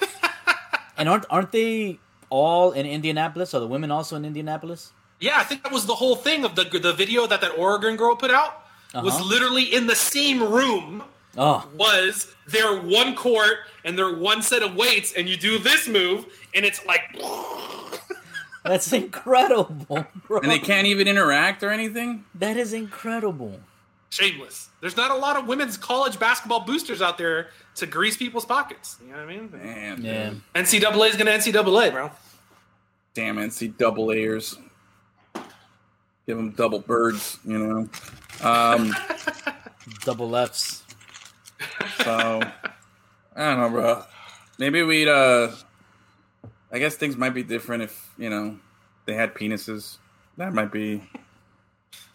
And aren't aren't they all in Indianapolis? Are the women also in Indianapolis? Yeah, I think that was the whole thing of the the video that that Oregon girl put out was Uh-huh. literally in the same room Oh, was their one court and their one set of weights, and you do this move, and it's like (laughs) that's incredible, bro. and they can't even interact or anything. That is incredible. shameless. There's not a lot of women's college basketball boosters out there to grease people's pockets. You know what I mean? Damn. Yeah. dude. NCAA is gonna NCAA, bro. damn NC double A's. Give them double birds, you know. Um, (laughs) Double F's. so I don't know, bro. Maybe we'd. uh I guess things might be different if you know they had penises. That might be.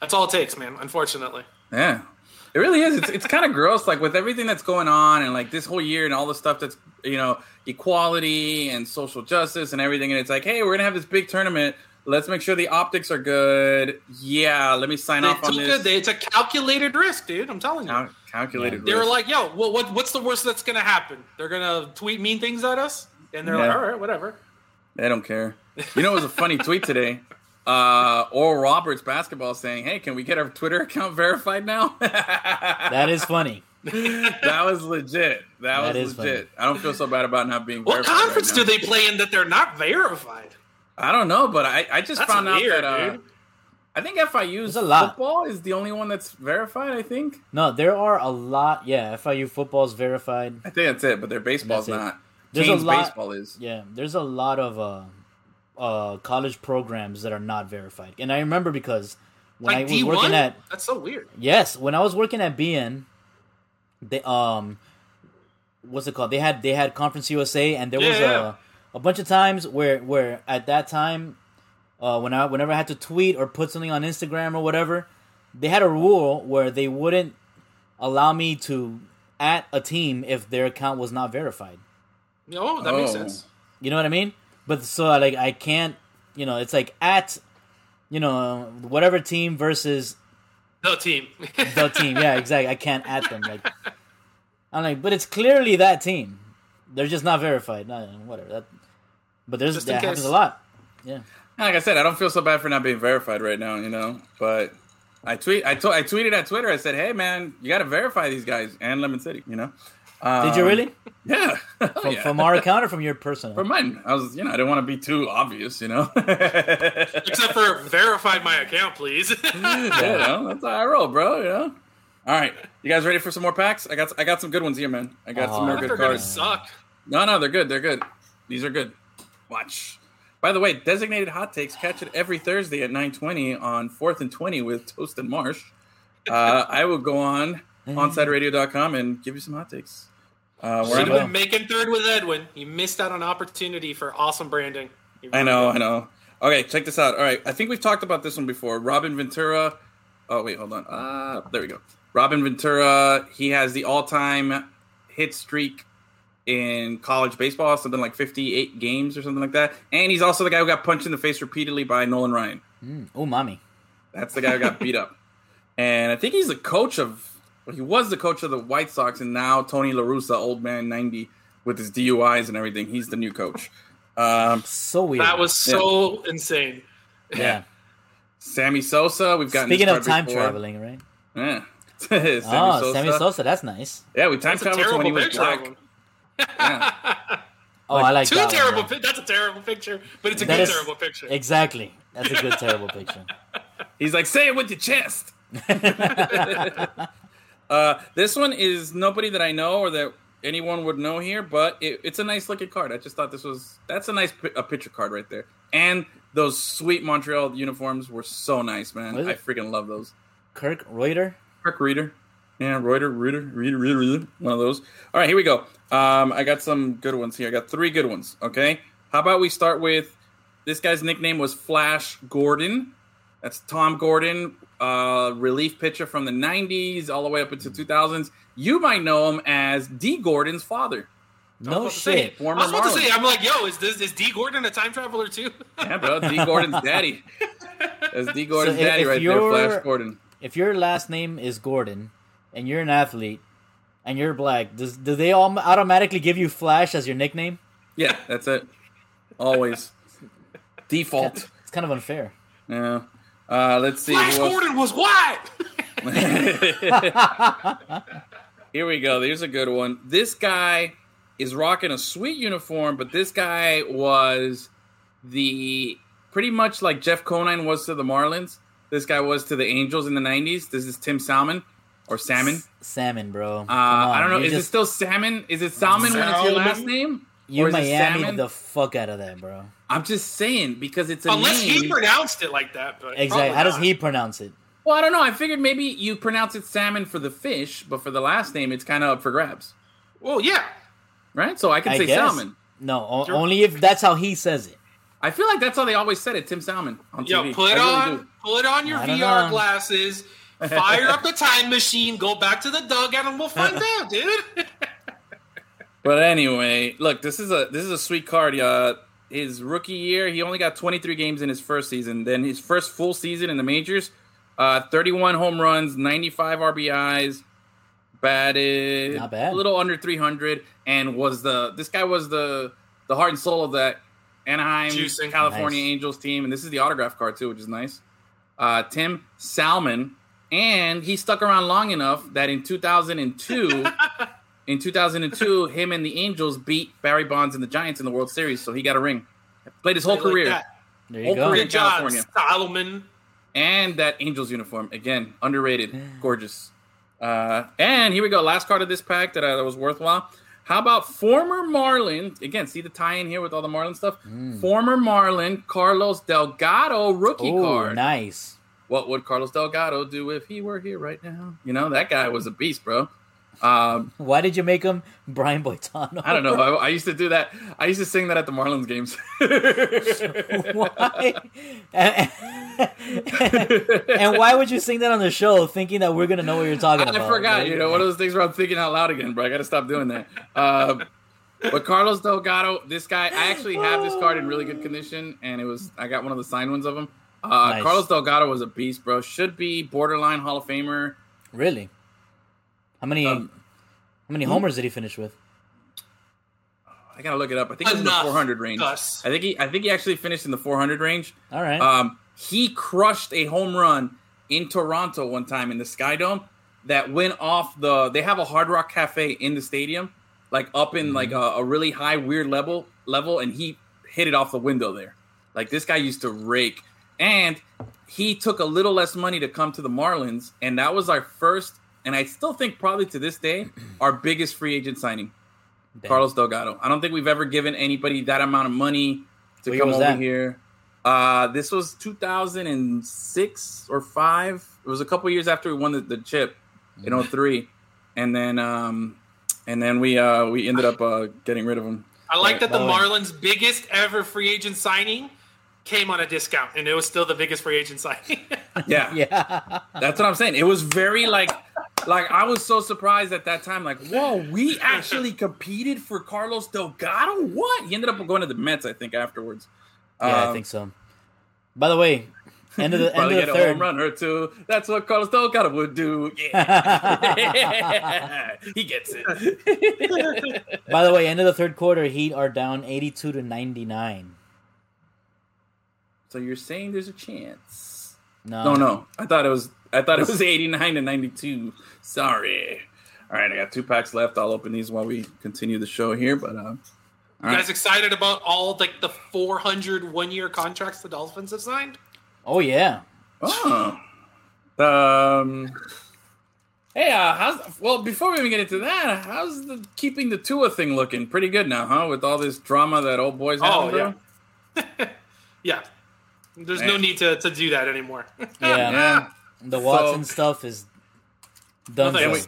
That's all it takes, man. Unfortunately. Yeah, it really is. It's it's (laughs) kind of gross. Like with everything that's going on, and like this whole year, and all the stuff that's you know equality and social justice and everything. And it's like, hey, we're gonna have this big tournament. Let's make sure the optics are good. Yeah, let me sign They off on this. a, it's a calculated risk, dude. I'm telling you. Cal- calculated. They were like, "Yo, well, what, what's the worst that's gonna happen? They're gonna tweet mean things at us, and they're like, all right, whatever." They don't care. You know, it was a funny tweet today. Uh, Oral Roberts basketball saying, "Hey, can we get our Twitter account verified now?" that (laughs) That is funny. That was legit. That, That was is legit. I don't feel so bad about not being. What verified right conference now. do they play in that they're not verified? I don't know, but I, I just That's found weird, out that uh, dude. I think FIU's a lot. football is the only one that's verified. I think. No, there are a lot. Yeah, FIU football's verified. I think that's it, but their baseball's not. it. There's a lot- baseball is. Yeah, there's a lot of uh, uh, college programs that are not verified, and I remember because when like I was D working at That's so weird. Yes, when I was working at BN, they um, what's it called? They had they had Conference USA, and there was Yeah, yeah. a a bunch of times where where at that time, uh, when I whenever I had to tweet or put something on Instagram or whatever, they had a rule where they wouldn't allow me to at a team if their account was not verified. No, oh, that makes Oh. sense. You know what I mean? But so like I can't, you know, it's like at, you know, whatever team versus No team. (laughs) the team. Yeah, exactly. I can't add them. Like, I'm like, but it's clearly that team. They're just not verified. No, whatever. That, but there's Just in that happens a lot. Yeah. Like I said, I don't feel so bad for not being verified right now, you know. But I tweet, I, to, I tweeted at Twitter. I said, "Hey, man, you got to verify these guys and Lemon City." You know. Um, Did you really? (laughs) Yeah. From, (laughs) yeah. from our account or from your personal? From mine, I was, you know, I didn't want to be too obvious, you know. (laughs) Except for verified my account, please. you know, that's how I roll, bro. You know. All right, you guys ready for some more packs? I got, I got some good ones here, man. I got Oh, some more They're They're good cards. suck. No, no, they're good. They're good. These are good. Watch. By the way, designated hot takes catch it every Thursday at 9:20 on Fourth and Twenty with Toast and Marsh. Uh, I will go on onsideradio.com and give you some hot takes. Uh, where Should have been making third with Edwin. You missed out on opportunity for awesome branding. You I know, did. I know. Okay, check this out. All right, I think we've talked about this one before. Robin Ventura. Oh wait, hold on. Uh, there we go. Robin Ventura. He has the all-time hit streak in college baseball, something like 58 games or something like that. And he's also the guy who got punched in the face repeatedly by Nolan Ryan. Mm, oh, mommy. That's the guy who got beat up. (laughs) And I think he's the coach of. Well, he was the coach of the White Sox, and now Tony La Russa, old man 90, with his DUIs and everything. He's the new coach. Um, So weird. That was so insane. yeah. Sammy Sosa, we've got. Speaking of time before. traveling, right? Yeah. (laughs) Sammy oh, Sosa. Sammy Sosa. That's nice. Yeah, we time That's a traveled when he terrible was picture of black. him. Yeah. (laughs) Oh, I like Two that one, terrible. bro. pi- that's a terrible picture, but it's a That good is- terrible picture. Exactly. That's a good terrible picture. (laughs) He's like, say it with your chest. Uh, this one is nobody that I know or that anyone would know here, but it, it's a nice looking card. I just thought this was that's a nice pi- a picture card right there. And those sweet Montreal uniforms were so nice, man. I freaking love those. Kirk Rueter. Kirk Reader. Yeah, Rueter, Reader, Reader, Reader, Reader. One of those. All right, here we go. Um, I got some good ones here. I got three good ones. Okay. How about we start with this guy's nickname was Flash Gordon. That's Tom Gordon, uh, relief pitcher from the 90s all the way up into 2000s. You might know him as Dee Gordon's father. No about to shit. I Former was about to say, I'm like, yo, is this is Dee Gordon a time traveler too? Yeah, bro. Dee Gordon's (laughs) daddy. That's Dee Gordon's So daddy right there, Flash Gordon. If your last name is Gordon and you're an athlete and you're black, does do they all automatically give you Flash as your nickname? Yeah, that's it. Always. (laughs) Default. It's kind of unfair. Yeah. Uh, let's see. Flash who else- Gordon was white. (laughs) Here we go. There's a good one. This guy is rocking a sweet uniform, but this guy was the pretty much like Jeff Conine was to the Marlins. This guy was to the Angels in the '90s. This is Tim Salmon or Salmon. Salmon, bro. Uh, I don't know. you Is it still Salmon? Is it Salmon when it's your last name? You or Miami the fuck out of that, bro? I'm just saying because it's a Unless name. he pronounced it like that, but Exactly. probably How does he pronounce it? well, I don't know. I figured maybe you pronounce it salmon for the fish, but for the last name, it's kind of up for grabs, Well, yeah. right? So I can I say guess. salmon. No, o- only if that's how he says it. I feel like that's how they always said it, Tim Salmon on Yo, TV. put I really on do. put on your VR know. glasses, (laughs) fire up the time machine, go back to the dugout, and we'll find (laughs) out, dude. (laughs) But anyway, look, this is a this is a sweet card. Uh, his rookie year, he only got 23 games in his first season. Then his first full season in the majors, uh, 31 home runs, 95 RBIs, batted Not bad. a little under 300, and was the this guy was the the heart and soul of that Anaheim Juicing. California Nice. Angels team. And this is the autograph card too, which is nice. Uh, Tim Salmon, and he stuck around long enough that in 2002. (laughs) In 2002, him and the Angels beat Barry Bonds and the Giants in the World Series, so he got a ring. Played his whole Like career. that. There you Whole go. career. Good job, California. Solomon. and that Angels uniform again, underrated, gorgeous. Uh, and here we go, last card of this pack that, uh, that was worthwhile. How about former Marlin? Again, see the tie-in here with all the Marlin stuff. Mm. Former Marlin Carlos Delgado rookie card. Oh, card. nice. What would Carlos Delgado do if he were here right now? You know that guy was a beast, bro. Um, Why did you make him Brian Boitano? I don't know. I, I used to do that. I used to sing that at the Marlins games. (laughs) why? And, and why would you sing that on the show, thinking that we're gonna know what you're talking I about? I forgot. Like, You know, one of those things where I'm thinking out loud again, bro. I got to stop doing that. Um, but Carlos Delgado, this guy, I actually have this card in really good condition, and it was I got one of the signed ones of him. Uh, Nice. Carlos Delgado was a beast, bro. Should be borderline Hall of Famer. Really? How many? Um, how many homers did he finish with? I gotta look it up. I think it was in the 400 range. Gus. I think he, I think he actually finished in the 400 range. All right. Um, he crushed a home run in Toronto one time in the Sky Dome that went off the. They have a Hard Rock Cafe in the stadium, like up in like a, a really high weird level level, and he hit it off the window there. Like this guy used to rake, and he took a little less money to come to the Marlins, and that was our first, and I still think probably to this day (clears throat) our biggest free agent signing. Damn. Carlos Delgado. I don't think we've ever given anybody that amount of money to What come over that? here. Uh, this was 2006 or five. It was a couple years after we won the, the chip in Mm. 03. and then um, and then we uh, we ended up uh, getting rid of him. I like that the By the way- Marlins' biggest ever free agent signing came on a discount, and it was still the biggest free agent signing. (laughs) Yeah, (laughs) yeah. that's what I'm saying. It was very like like I was so surprised at that time. Like, whoa, we actually competed for Carlos Delgado. What? He ended up going to the Mets, I think, afterwards. Yeah, I Um, think so. By the way, end of the (laughs) end of the a home third. run or two. That's what Carlos Delgado would do. Yeah. (laughs) he gets it. (laughs) By the way, end of the third quarter, Heat are down eighty-two to ninety-nine. so you're saying there's a chance? No, No, no. I thought it was. I thought it was 89 to 92. Sorry. All right, I got two packs left. I'll open these while we continue the show here. But uh, all You right. guys excited about all like the 400 one year contracts the Dolphins have signed? Oh yeah. Oh. Um. Hey, uh, how's well? Before we even get into that, how's the keeping the Tua thing looking? Pretty good now, huh? With all this drama that old boys having, Oh, yeah. (laughs) Yeah. There's no need to, to do that anymore. (laughs) Yeah. Yeah. The Watson stuff is done. Well, for. thanks.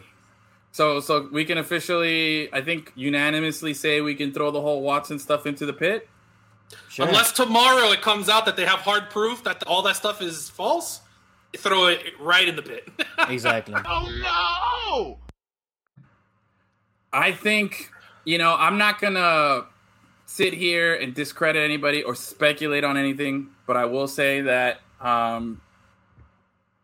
So, so we can officially, I think, unanimously say we can throw the whole Watson stuff into the pit. Sure. Unless tomorrow it comes out that they have hard proof that all that stuff is false, throw it right in the pit. (laughs) exactly. Oh no! I think, you know, I'm not gonna sit here and discredit anybody or speculate on anything, but I will say that um,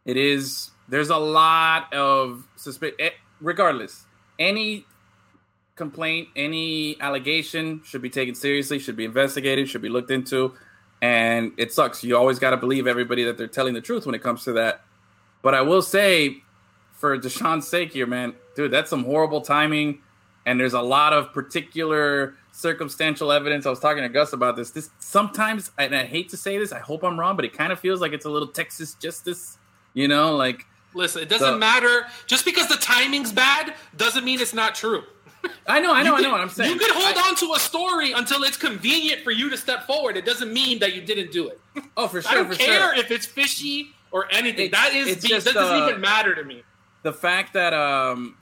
it is there's a lot of suspicion. Eh, regardless, any complaint, any allegation should be taken seriously, should be investigated, should be looked into, and it sucks. You always got to believe everybody that they're telling the truth when it comes to that. But I will say, for Deshaun's sake here, man, dude, that's some horrible timing. And there's a lot of particular circumstantial evidence. I was talking to Gus about this. This sometimes, and I hate to say this, I hope I'm wrong, but it kind of feels like it's a little Texas justice. You know, like Listen, it doesn't So- matter. Just because the timing's bad doesn't mean it's not true. (laughs) I know, I know, I know what I'm saying. You could hold I- on to a story until it's convenient for you to step forward. It doesn't mean that you didn't do it. (laughs) Oh, for sure, I don't for care sure. if it's fishy or anything. It's- that is just, that doesn't uh, even matter to me. the fact that um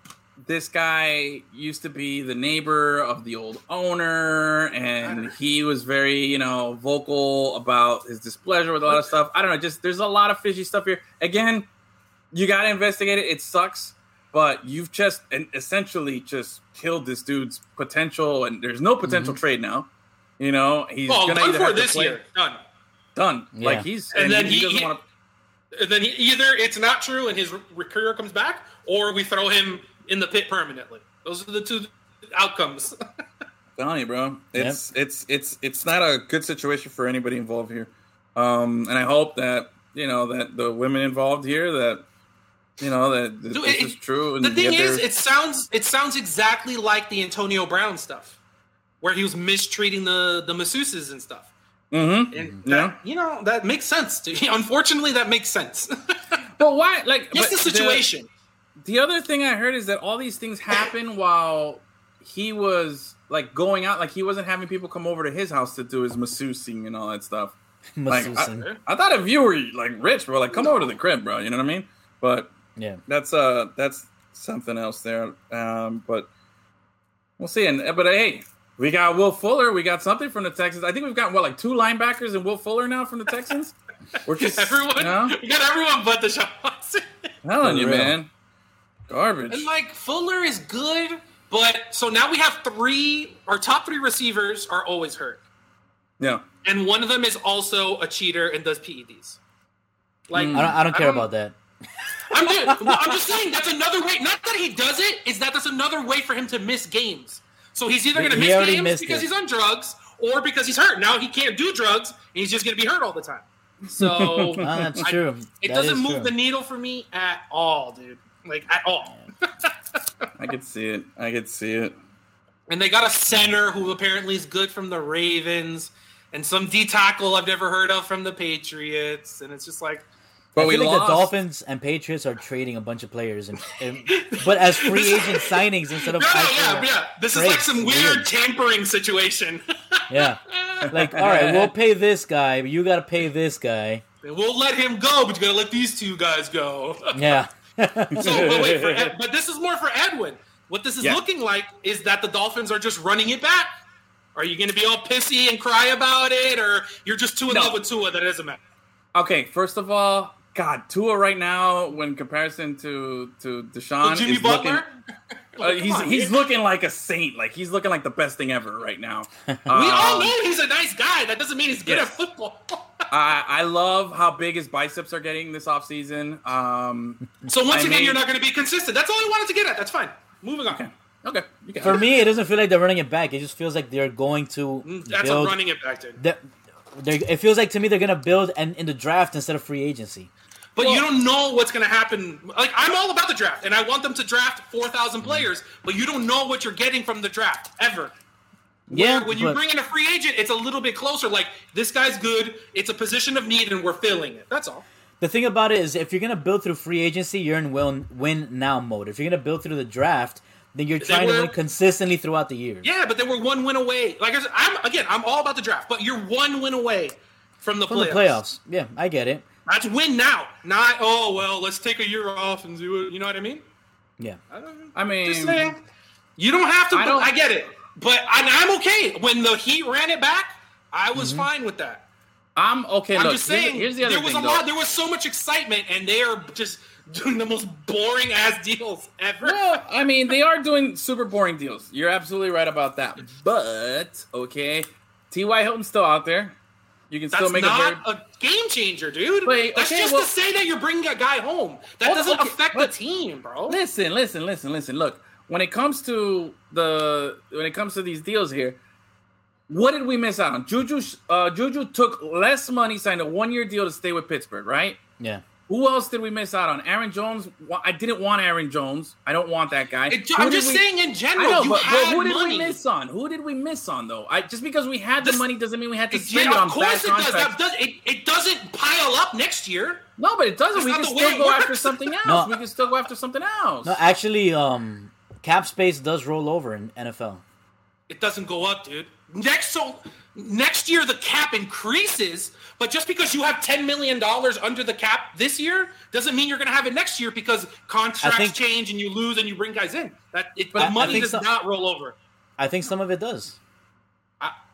this guy used to be the neighbor of the old owner and he was very you know vocal about his displeasure with a lot of stuff i don't know just there's a lot of fishy stuff here again you got to investigate it it sucks but you've just essentially just killed this dude's potential and there's no potential mm-hmm. trade now you know he's Oh, gonna done either for to this play- year. Done. done Yeah. like he's And then he, he- doesn't want to then he, either it's not true and his re- career comes back, or we throw him in the pit permanently. Those are the two outcomes. (laughs) telling you, bro. It's it's it's it's not a good situation for anybody involved here. Um, and I hope that you know that the women involved here that you know that th- Dude, this it- is true. And the thing is, their- it sounds it sounds exactly like the Antonio Brown stuff, where he was mistreating the the masseuses and stuff. Mm-hmm. And Yeah. you know that makes sense. To, (laughs) unfortunately, that makes sense. (laughs) But why? Like, Just but the situation. The, other thing I heard is that all these things happen (coughs) while he was like going out, like he wasn't having people come over to his house to do his massaging and all that stuff. Like, I, I thought if you were like rich, bro, like come over to the crib, bro. You know what I mean? But yeah. that's uh that's something else there. Um, but we'll see. And but hey, we got Will Fuller. We got something from the Texans. I think we've got what like two linebackers and Will Fuller now from the (laughs) Texans. We're just Everyone, you know, you got everyone but the Watson. telling For you, real. man. Garbage. And like Fuller is good, but so now we have three. Our top three receivers are always hurt, Yeah. and one of them is also a cheater and does PEDs. Like I don't, I don't care about that. I'm (laughs) just, I'm just saying that's another way. Not that he does it, is that that's another way for him to miss games. So he's either going to miss games because it. he's on drugs or because he's hurt. Now he can't do drugs and he's just going to be hurt all the time. (laughs) So Ah, that's I- true. it That doesn't move true. the needle for me at all, dude. Like at all. (laughs) I could see it. I could see it. And they got a center who apparently is good from the Ravens, and some D tackle I've never heard of from the Patriots. And it's just like, But I we feel like lost. the Dolphins and Patriots are trading a bunch of players, and, and (laughs) but as free agent signings instead of no, no, yeah, yeah. This is like some weird tampering situation. (laughs) yeah. Like, all right, we'll pay this guy, but you got to pay this guy. we'll let him go, but you gotta let these two guys go. Yeah. (laughs) so, but wait, for Ed, but this is more for Edwin. What this is Yeah. looking like is that the Dolphins are just running it back. Are you going to be all pissy and cry about it, or you're just too in No. love with Tua that it doesn't matter? Okay, first of all, God, Tua right now, when comparison to to Deshaun, Jimmy is Butler. looking, (laughs) uh, he's on, he's man. looking like a saint. Like he's looking like the best thing ever right now. (laughs) we all Um, know he's a nice guy. That doesn't mean he's good Yes. at football. I, I love how big his biceps are getting this offseason. Um, so once I again, mean- you're not going to be consistent. That's all I wanted to get at. That's fine. Moving on. okay, okay, you For me, it doesn't feel like they're running it back. It just feels like they're going to Mm, That's build. a running it back, dude. they're- they're- it feels like to me they're going to build and in the draft instead of free agency. But you don't know what's going to happen. Like I'm all about the draft, and I want them to draft four thousand players. But you don't know what you're getting from the draft ever. Yeah, When you but bring in a free agent, it's a little bit closer. Like this guy's good. It's a position of need, and we're filling it. That's all. the thing about it is, if you're going to build through free agency, you're in win win now mode. If you're going to build through the draft, then you're trying to win consistently throughout the years. Yeah, but then we're one win away. Like I said, I'm again, I'm all about the draft, but you're one win away from the From playoffs. the playoffs. Yeah, I get it. That's win now, not oh well. Let's take a year off and do it. You know what I mean? Yeah. I don't, I mean, just saying. You don't have to. I I, don't- I get it, but I'm okay. When the Heat ran it back, I was mm-hmm. fine with that. I'm okay. I'm look, just saying here's the other there was thing, a though. lot. There was so much excitement, and they are just (laughs) doing the most boring ass deals ever. Well, I mean, they are doing super boring deals. You're absolutely right about that. But okay, T.Y. Hilton's still out there. You can still That's make not a very a game changer, dude. Wait, That's okay, just well- to say that you're bringing a guy home. That Oh, doesn't okay, affect but- the team, bro. Listen, listen, listen, listen. Look, when it comes to the when it comes to these deals here, what did we miss out on? Juju uh, Juju took less money, signed a one year deal to stay with Pittsburgh, right? Yeah. Who else did we miss out on? Aaron Jones. I didn't want Aaron Jones. I don't want that guy. It- I'm just we- saying in general, know, you but, but who did money. we miss on? Who did we miss on though? I just because we had the This- money doesn't mean we had to It- spend yeah, it on of course bad it does. contracts. That does it, it doesn't pile up next year. No, but it doesn't. That's we can still it go after something (laughs) else. No. We can still go after something else. No, actually, um, cap space does roll over in NFL. It doesn't go up, dude. Next so next year the cap increases, but just because you have ten million dollars under the cap this year doesn't mean you're going to have it next year because contracts think- change and you lose and you bring guys in. That it, I- the I money think does so- not roll over. I think some of it does.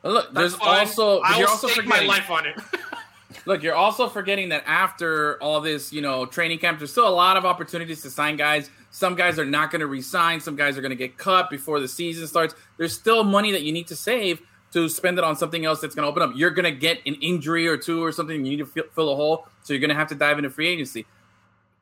Look, there's fine. also I you're will also stake my forgetting. life on it. (laughs) Look, you're also forgetting that after all this, you know, training camp, there's still a lot of opportunities to sign guys. Some guys are not going to resign. Some guys are going to get cut before the season starts. There's still money that you need to save to spend it on something else that's going to open up. You're going to get an injury or two or something. You need to fill, a hole, so you're going to have to dive into free agency.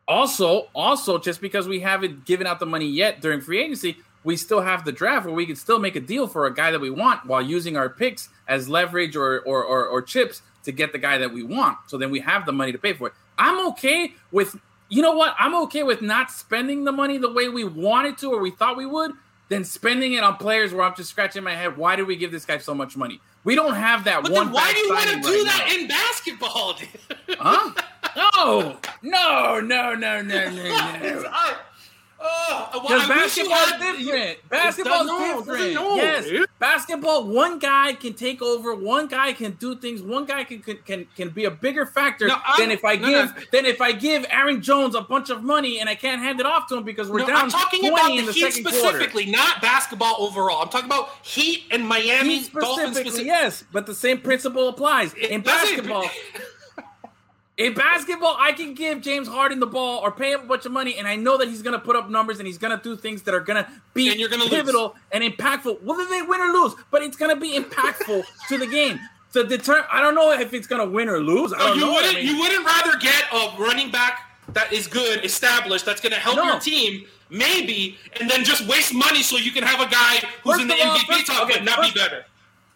Also, also, just because we haven't given out the money yet during free agency, we still have the draft where we can still make a deal for a guy that we want while using our picks as leverage or or, or, or chips to get the guy that we want. So then we have the money to pay for it. I'm okay with you know what? I'm okay with not spending the money the way we wanted to or we thought we would, than spending it on players where I'm just scratching my head. Why did we give this guy so much money? We don't have that But one. then why do you want to do right that now. in basketball, dude? Huh? (laughs) No, no, no, no, no, no, no. I you basketball's had- different. Basketball's it doesn't different. know, yes, dude. basketball. One guy can take over. One guy can do things. One guy can can can, can be a bigger factor No, than if I no, give no. than if I give Aaron Jones a bunch of money and I can't hand it off to him because we're No, down I'm talking about the the Heat second quarter. specifically, not basketball overall. I'm talking about Heat and Miami Heat Dolphins specifically, specifically. yes, but the same principle applies in basketball. (laughs) In basketball, I can give James Harden the ball or pay him a bunch of money, and I know that he's going to put up numbers and he's going to do things that are going to be And you're gonna lose. pivotal and impactful. Whether they win or lose, but it's going to be impactful (laughs) to the game. To deter, I don't know if it's going to win or lose. I oh, don't you know. wouldn't. I mean, you wouldn't rather get a running back that is good, established, that's going to help No. your team, maybe, and then just waste money so you can have a guy who's First in the all, MVP first- talk okay, but not first- be better.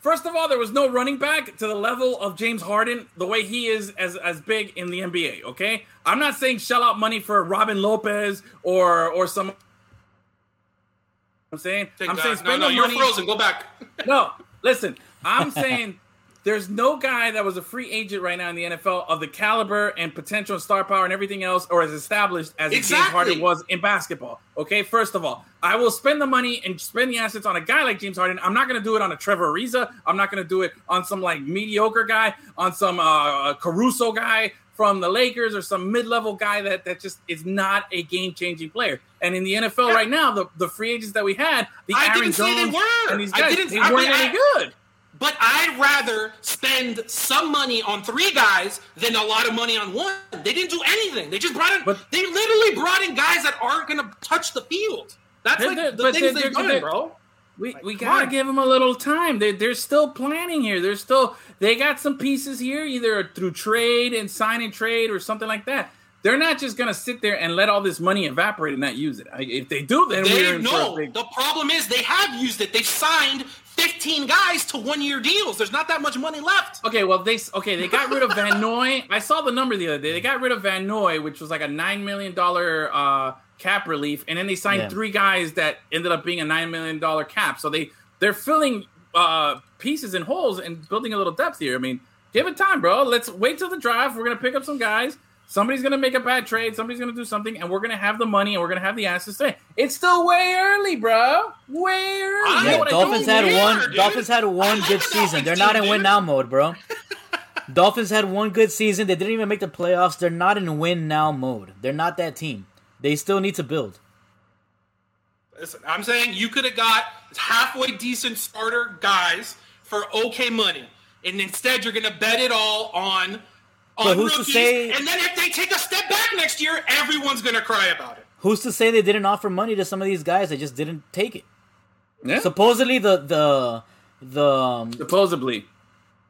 First of all, there was no running back to the level of James Harden, the way he is as as big in the NBA. Okay, I'm not saying shell out money for Robin Lopez or or some. I'm saying I'm saying no, spend no, the you're frozen. Go back. No, listen, I'm saying there's no guy that was a free agent right now in the NFL of the caliber and potential and star power and everything else, or as established as James Harden was in basketball. Okay, first of all, I will spend the money and spend the assets on a guy like James Harden. I'm not going to do it on a Trevor Ariza. I'm not going to do it on some like mediocre guy, on some uh, Caruso guy from the Lakers or some mid-level guy that that just is not a game-changing player. And in the NFL right now, the, the free agents that we had, the I Aaron didn't say they Jones and these I guys, didn't- they I weren't mean, any I- good. But I'd rather spend some money on three guys than a lot of money on one. They didn't do anything. They just brought in. But- they literally brought in guys that aren't going to touch the field. That's like the but things they're- they've they're- done, they're- bro. We, we gotta on. give them a little time. They they're still planning here. They're still they got some pieces here, either through trade and sign and trade or something like that. They're not just gonna sit there and let all this money evaporate and not use it. I, if they do, then we're They in for a no. big. The problem is they have used it. They've signed 15 guys to one-year deals. There's not that much money left. Okay, well they okay they got rid of Van Noy. I saw the number the other day. They got rid of Van Noy, which was like a nine million dollar uh, cap relief, and then they signed Yeah. three guys that ended up being a nine million dollar cap. So they they're filling uh, pieces and holes and building a little depth here. I mean, give it time, bro. Let's wait till the draft. We're gonna pick up some guys. Somebody's gonna make a bad trade. Somebody's gonna do something, and we're gonna have the money and we're gonna have the assets. Today. It's still way early, bro. Way early. I You know Yeah, Dolphins had mean? one. dude. Dolphins had one good season. They're not in win now mode, bro. (laughs) Dolphins had one good season. They didn't even make the playoffs. They're not in win now mode. They're not that team. They still need to build. Listen, I'm saying you could have got halfway decent starter guys for okay money, and instead you're going to bet it all on on But who's to say- And then if they take a step back next year, everyone's going to cry about it. Who's to say they didn't offer money to some of these guys? They just didn't take it. Yeah. Supposedly the the the um, Supposedly.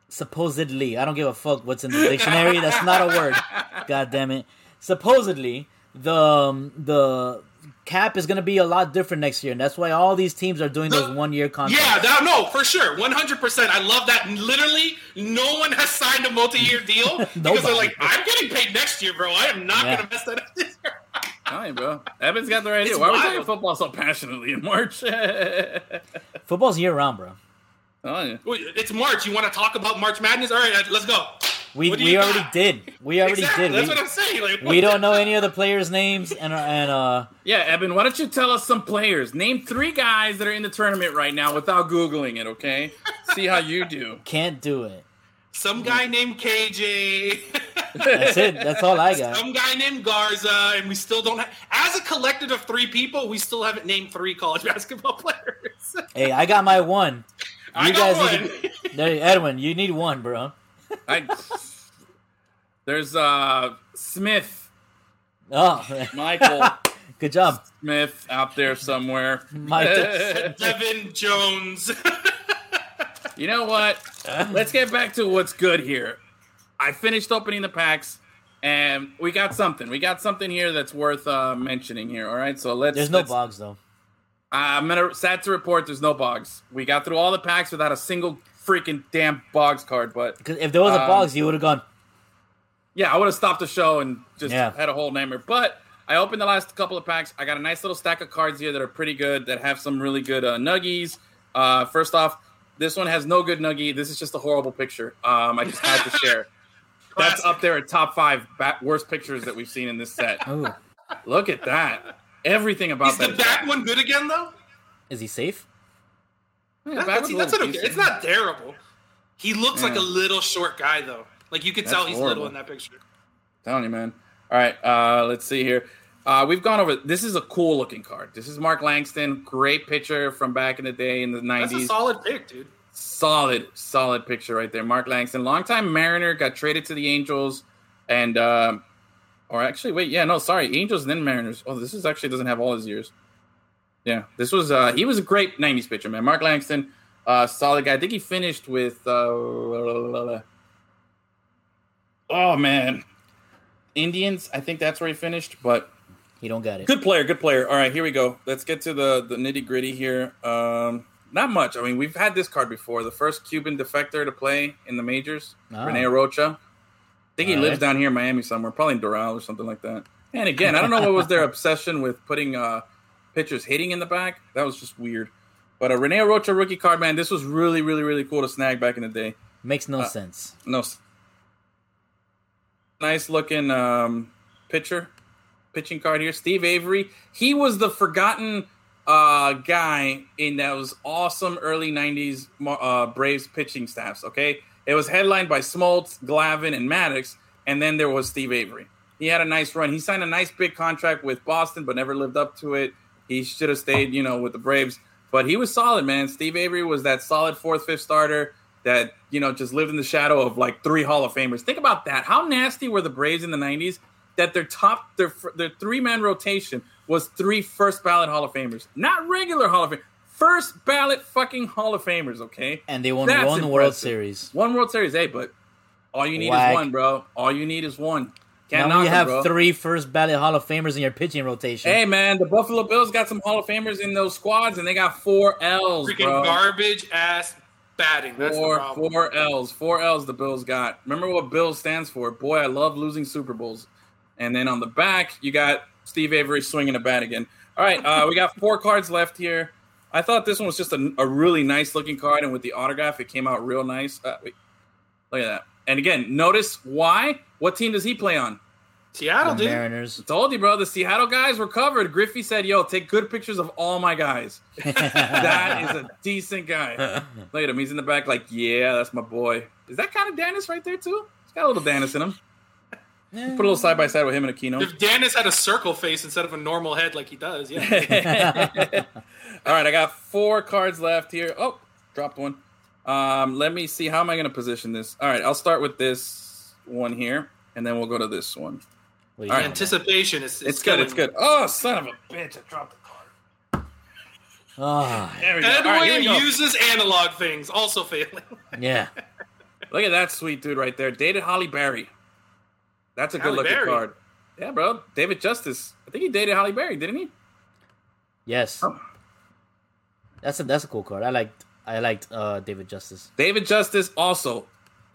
supposedly I don't give a fuck what's in the dictionary. That's not a word. (laughs) God damn it. Supposedly the um, the cap is going to be a lot different next year, and that's why all these teams are doing those one year contracts. Yeah, that, no, for sure, 100. percent I love that. Literally, no one has signed a multi-year (laughs) deal because they're like, I'm getting paid next year, bro. I am not Yeah. going to mess that up this year. (laughs) All right, bro. Evan's got the right idea. It's Why are we wild. talking football so passionately in March? (laughs) Football's year round, bro. Oh, yeah. It's March. You want to talk about March Madness? All right, let's go. We we already did. We already Exactly, did. That's We, what I'm saying. Like, we don't know any of the players' names, and and uh, Yeah, Evan, why don't you tell us some players? Name three guys that are in the tournament right now without Googling it, okay? See how you do. (laughs) can't do it. Some guy named KJ. That's it. That's all I got. Some guy named Garza, and we still don't have. As a collective of three people, we still haven't named three college (laughs) basketball players. Hey, I got my one. I You got guys one. need to, Edwin. You need one, bro. I, there's uh Smith, Oh, Michael (laughs) good job, Smith out there somewhere. Mike. (laughs) Devin Jones. (laughs) You know what? Let's get back to what's good here. I finished opening the packs, and we got something. We got something here that's worth uh, mentioning here. All right, so let's. There's no let's- Boggs though. I'm gonna sad to report there's no Boggs. We got through all the packs without a single freaking damn Boggs card. But Because if there was a Um, Boggs, you would have gone. yeah, I would have stopped the show and just Yeah. had a whole namer. But I opened the last couple of packs. I got a nice little stack of cards here that are pretty good. That have some really good uh, nuggies. Uh, first off, this one has no good nuggie. This is just a horrible picture. Um, I just had to share. (laughs) That's up there at top five ba- worst pictures that we've seen in this set. (laughs) Ooh, Look at that. Everything about Is the that. back one good again though? Is he safe? Yeah, that's, that's little okay. It's not terrible. He looks like a little short guy though. Like you could tell he's horrible. little in that picture. telling you, man. All right, uh, let's see here. Uh, we've gone over. This is a cool looking card. This is Mark Langston, great pitcher from back in the day in the That's a nineties. solid pick, dude. Solid, solid picture right there. Mark Langston, longtime Mariner, got traded to the Angels, and um, or actually, wait, yeah, no, sorry, Angels and then Mariners. Oh, this is actually doesn't have all his years. Yeah, this was uh, he was a great '90s pitcher, man. Mark Langston, uh, solid guy. I think he finished with. Uh, oh man, Indians. I think that's where he finished, but He don't got it. Good player, good player. All right, here we go. Let's get to the the nitty gritty here. Um, not much. I mean, we've had this card before. The first Cuban defector to play in the majors, Ah. Rene Arocha. I think he All lives right. down here in Miami somewhere, probably in Doral or something like that. And again, I don't know what was their obsession with putting uh, pitchers hitting in the back. That was just weird. But a Rene Arocha rookie card, man, this was really, really, really cool to snag back in the day. Makes no Uh, sense. No. Nice looking um, pitcher, pitching card here. Steve Avery. He was the forgotten uh, guy in those awesome early '90s uh, Braves pitching staffs. Okay, it was headlined by Smoltz, Glavine, and Maddux, and then there was Steve Avery. He had a nice run. He signed a nice big contract with Boston, but never lived up to it. He should have stayed, you know, with the Braves. But he was solid, man. Steve Avery was that solid fourth, fifth starter that you know just lived in the shadow of like three Hall of Famers. Think about that. How nasty were the Braves in the '90s that their top their their three man rotation was three first ballot Hall of Famers, not regular Hall of Fame, first ballot fucking Hall of Famers. Okay, And they won That's one World. Series. one World Series, hey, but all you need Whack. is one, bro. All you need is one. Can't now knock you 'em, have bro. three first ballot Hall of Famers in your pitching rotation. Hey man, the Buffalo Bills got some Hall of Famers in those squads, and they got four L's, Freaking bro. garbage ass batting. That's the Four, problem. four L's, four L's. The Bills got. Remember what Bill stands for? Boy, I love losing Super Bowls. And then on the back, you got Steve Avery swinging a bat again. All right, uh, we got four cards left here. I thought this one was just a, a really nice looking card, and with the autograph, it came out real nice. Uh, wait, look at that. And again, notice why. What team does he play on? Seattle, The dude. Mariners. Told you, bro. The Seattle guys were covered. Griffey said, "Yo, take good pictures of all my guys." (laughs) that is a decent guy. (laughs) Look at him. He's in the back, like, yeah, that's my boy. Is that kind of Dennis right there too? He's got a little Dennis in him. Put a little side by side with him and Aquino. If Dennis had a circle face instead of a normal head like he does, yeah. (laughs) all right, I got four cards left here. Oh, dropped one. Um, let me see. How am I going to position this? All right, I'll start with this one here, and then we'll go to this one. What do you All right. Anticipation is, is It's good. It's good. Oh, son of a bitch! I dropped the card. Ah, There we go. me. All right, Edwin we go. uses analog things, also failing. yeah. (laughs) Look at that sweet dude right there. Dated Halle Berry. That's a good Halle looking Berry? card. Yeah, bro. David Justice. I think he dated Halle Berry, didn't he? Yes. Oh. That's a that's a cool card. I liked I liked uh, David Justice. David Justice also,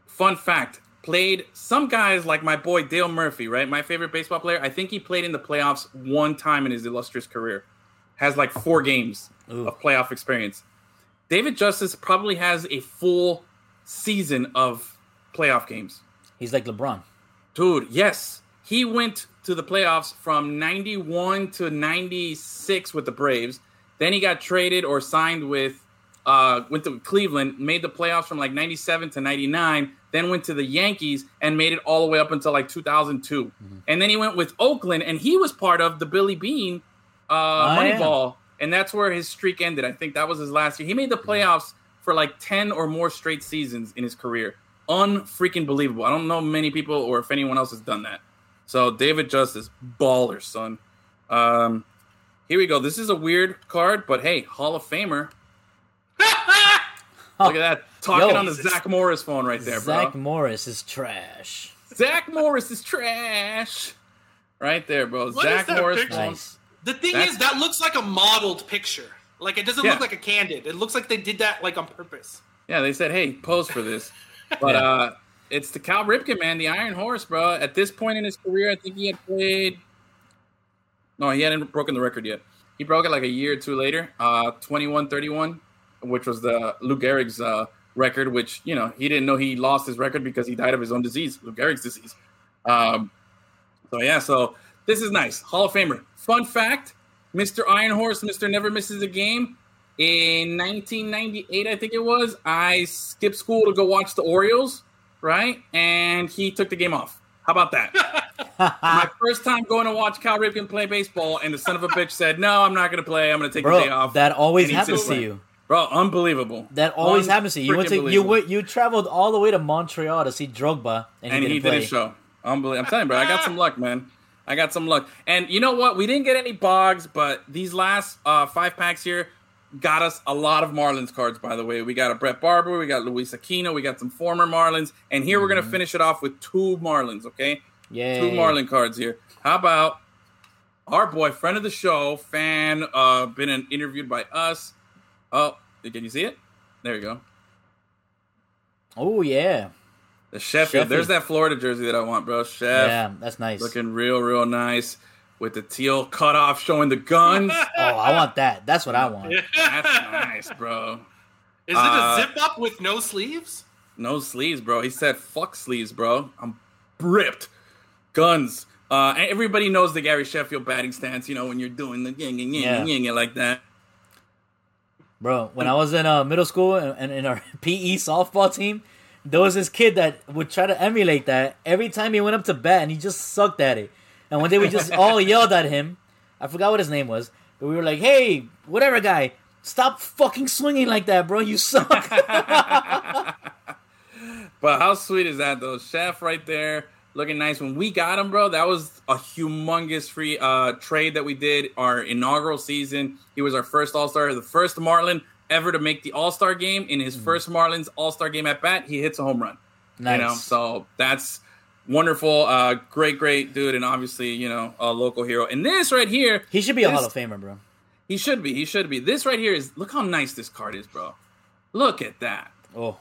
fun fact, played some guys like my boy Dale Murphy, right? My favorite baseball player. I think he played in the playoffs one time in his illustrious career. Has like four games Ooh. of playoff experience. David Justice probably has a full season of playoff games. He's like LeBron. Dude, yes. He went to the playoffs from 91 to 96 with the Braves. Then he got traded or signed with uh went to Cleveland, made the playoffs from like 97 to 99, then went to the Yankees and made it all the way up until like 2002. And then he went with Oakland and he was part of the Billy Beane uh yeah. Moneyball and that's where his streak ended. I think that was his last year. He made the playoffs for like 10 or more straight seasons in his career. Unfreaking believable. I don't know many people or if anyone else has done that. So David Justice, baller, son. Um, here we go. This is a weird card, but hey, Hall of Famer. (laughs) Look at that. Talking Yo. on the Zack Morris phone right there, Zack bro. Morris is trash. Zack Morris is trash. Right there, bro. What Zack is that Morris picture? phone. Nice. The thing That's- is, that looks like a modeled picture. Like it doesn't Yeah. look like a candid. It looks like they did that like on purpose. Yeah, they said, hey, pose for this. (laughs) But Yeah. uh it's the Cal Ripken, man, the Iron Horse, bro. At this point in his career, I think he had played. No, he hadn't broken the record yet. He broke it like a year or two later, uh, 21 31, which was the Lou Gehrig's uh, record, which, you know, he didn't know he lost his record because he died of his own disease, Lou Gehrig's disease. Um, so, yeah, so this is nice. Hall of Famer. Fun fact Mr. Iron Horse, Mr. Never Misses a Game. In 1998, I think it was, I skipped school to go watch the Orioles, right? And he took the game off. How about that? (laughs) My first time going to watch Cal Ripken play baseball, and the son of a bitch said, "No, I'm not going to play. I'm going to take the day off." that always happens to you. Bro. Unbelievable. That always Un- happens to you. You went to you went, you traveled all the way to Montreal to see Drogba, and, and he he didn't play. didn't show. Unbelievable. I'm telling you, bro. I got some (laughs) luck, man. I got some luck. And you know what? We didn't get any Boggs, but these last uh, five packs here got us a lot of Marlins cards. By the way, we got a Bret Barberie, we got Luis Aquino, we got some former Marlins, and here we're gonna finish it off with two Marlins. Okay, Yeah, two Marlin cards here. How about our boy, friend of the show, fan, uh, been in, interviewed by us. Oh, can you see it? There you go. Oh yeah, The Sheffield. Sheffield. There's that Florida jersey that I want, bro. Chef. yeah. That's nice. Looking real, real nice with the teal cutoff showing the guns. (laughs) oh, I want that. That's what I want. That's nice, bro. Is it Uh, a zip up with no sleeves? No sleeves, bro. He said, fuck sleeves, bro. I'm ripped. Guns. Uh, everybody knows the Gary Sheffield batting stance, you know, when you're doing the ying, ying, ying, Yeah. ying, ying, like that. Bro, when I was in uh, middle school and, and in our (laughs) PE softball team, there was this kid that would try to emulate that every time he went up to bat, and he just sucked at it. And one day we just all (laughs) yelled at him. I forgot what his name was, but we were like, "Hey, whatever, guy, stop fucking swinging like that, bro. You suck." (laughs) But how sweet is that, though? Chef right there, looking nice. When we got him, bro, that was a humongous free uh, trade that we did our inaugural season. He was our first All Star, the first Marlin ever to make the All Star game. In his first Marlins All Star game at bat, he hits a home run. nice. You know, so that's wonderful. Uh, great, great dude, and obviously, you know, a local hero. And this right here, he should be a this- Hall of Famer, bro. he should be. He should be. This right here is look how nice this card is, bro. Look at that. Oh,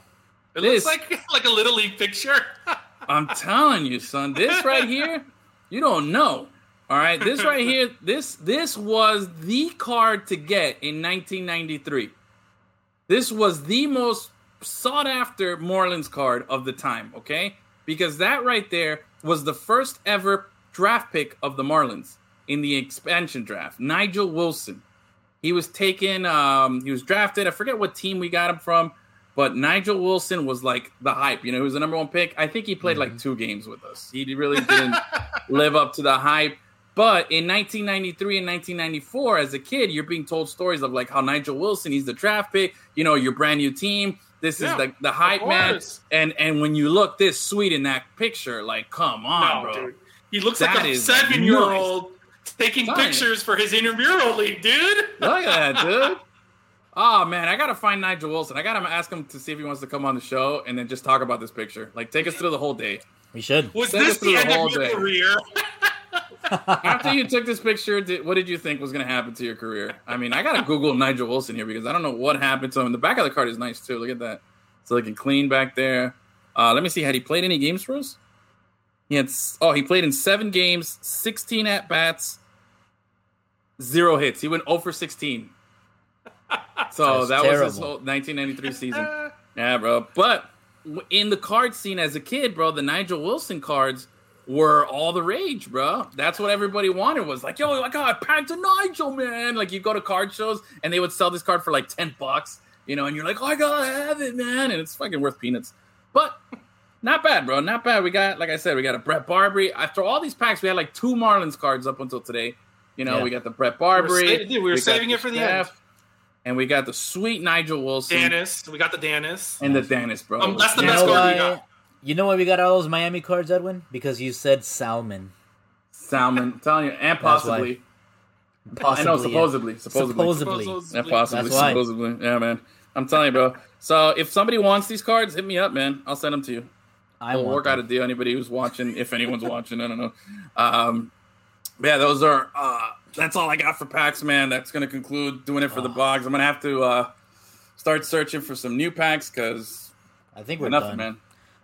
It This- looks like (laughs) like a little league picture. (laughs) I'm telling you, son. This right here, you don't know. All right, this right here, this this was the card to get in 1993. This was the most sought after Marlins card of the time. Okay, because that right there was the first ever draft pick of the Marlins in the expansion draft. Nigel Wilson. He was taken. Um, he was drafted. I forget what team we got him from, but Nigel Wilson was like the hype. You know, he was the number one pick. I think he played like mm-hmm. two games with us. He really didn't (laughs) live up to the hype. But in 1993 and 1994, as a kid, you're being told stories of like how Nigel Wilson, he's the draft pick. You know, your brand new team. This Yeah, is the the hype man. And and when you look this sweet in that picture, like, come on, no, bro. dude. He looks That like a seven year old taking Telling pictures for his intramural league, dude. Look at that, dude. (laughs) Oh man, I gotta find Nigel Wilson. I gotta ask him to see if he wants to come on the show and then just talk about this picture. Like, take us through the whole day. we should. Was Send this us through the the end whole of your day. career? (laughs) After you took this picture, did, what did you think was gonna happen to your career? I mean, I gotta Google Nigel Wilson here because I don't know what happened to him. The back of the card is nice too. Look at that. It's looking clean back there. Uh, let me see. Had he played any games for us? He had. Oh, he played in seven games, sixteen at bats, zero hits. He went 0 for 16. So That's that was his whole 1993 season. Yeah, bro. But in the card scene as a kid, bro, the Nigel Wilson cards were all the rage, bro. That's what everybody wanted was like, yo, I got packed to Nigel, man. Like you go to card shows and they would sell this card for like 10 bucks, you know, and you're like, oh, I gotta have it, man. And it's fucking worth peanuts. But not bad, bro. Not bad. We got, like I said, we got a Bret Barberie. After all these packs, we had like two Marlins cards up until today. You know, Yeah. we got the Bret Barberie. sa- dude, we were got saving it for the end. Chef, And we got the sweet Nigel Wilson. Danis. We got the Danis And the Danis, bro. Um, that's the You best know card we why? got. You know why we got all those Miami cards, Edwin? Because you said Salmon. Salmon. I'm telling you, and possibly. possibly. I Possibly, know, yeah. supposedly. Supposedly. Supposedly. Supposedly. Yeah, possibly. That's why. Supposedly. Yeah, man. I'm telling you, bro. So if somebody wants these cards, hit me up, man. I'll send them to you. I We'll work them. out a deal. Anybody who's watching, if anyone's watching, I don't know. Um, but yeah, those are. Uh, that's all I got for packs, man. That's gonna conclude doing it for Ah. the Boggs. I'm gonna have to uh, start searching for some new packs because I think we're nothing, done. man.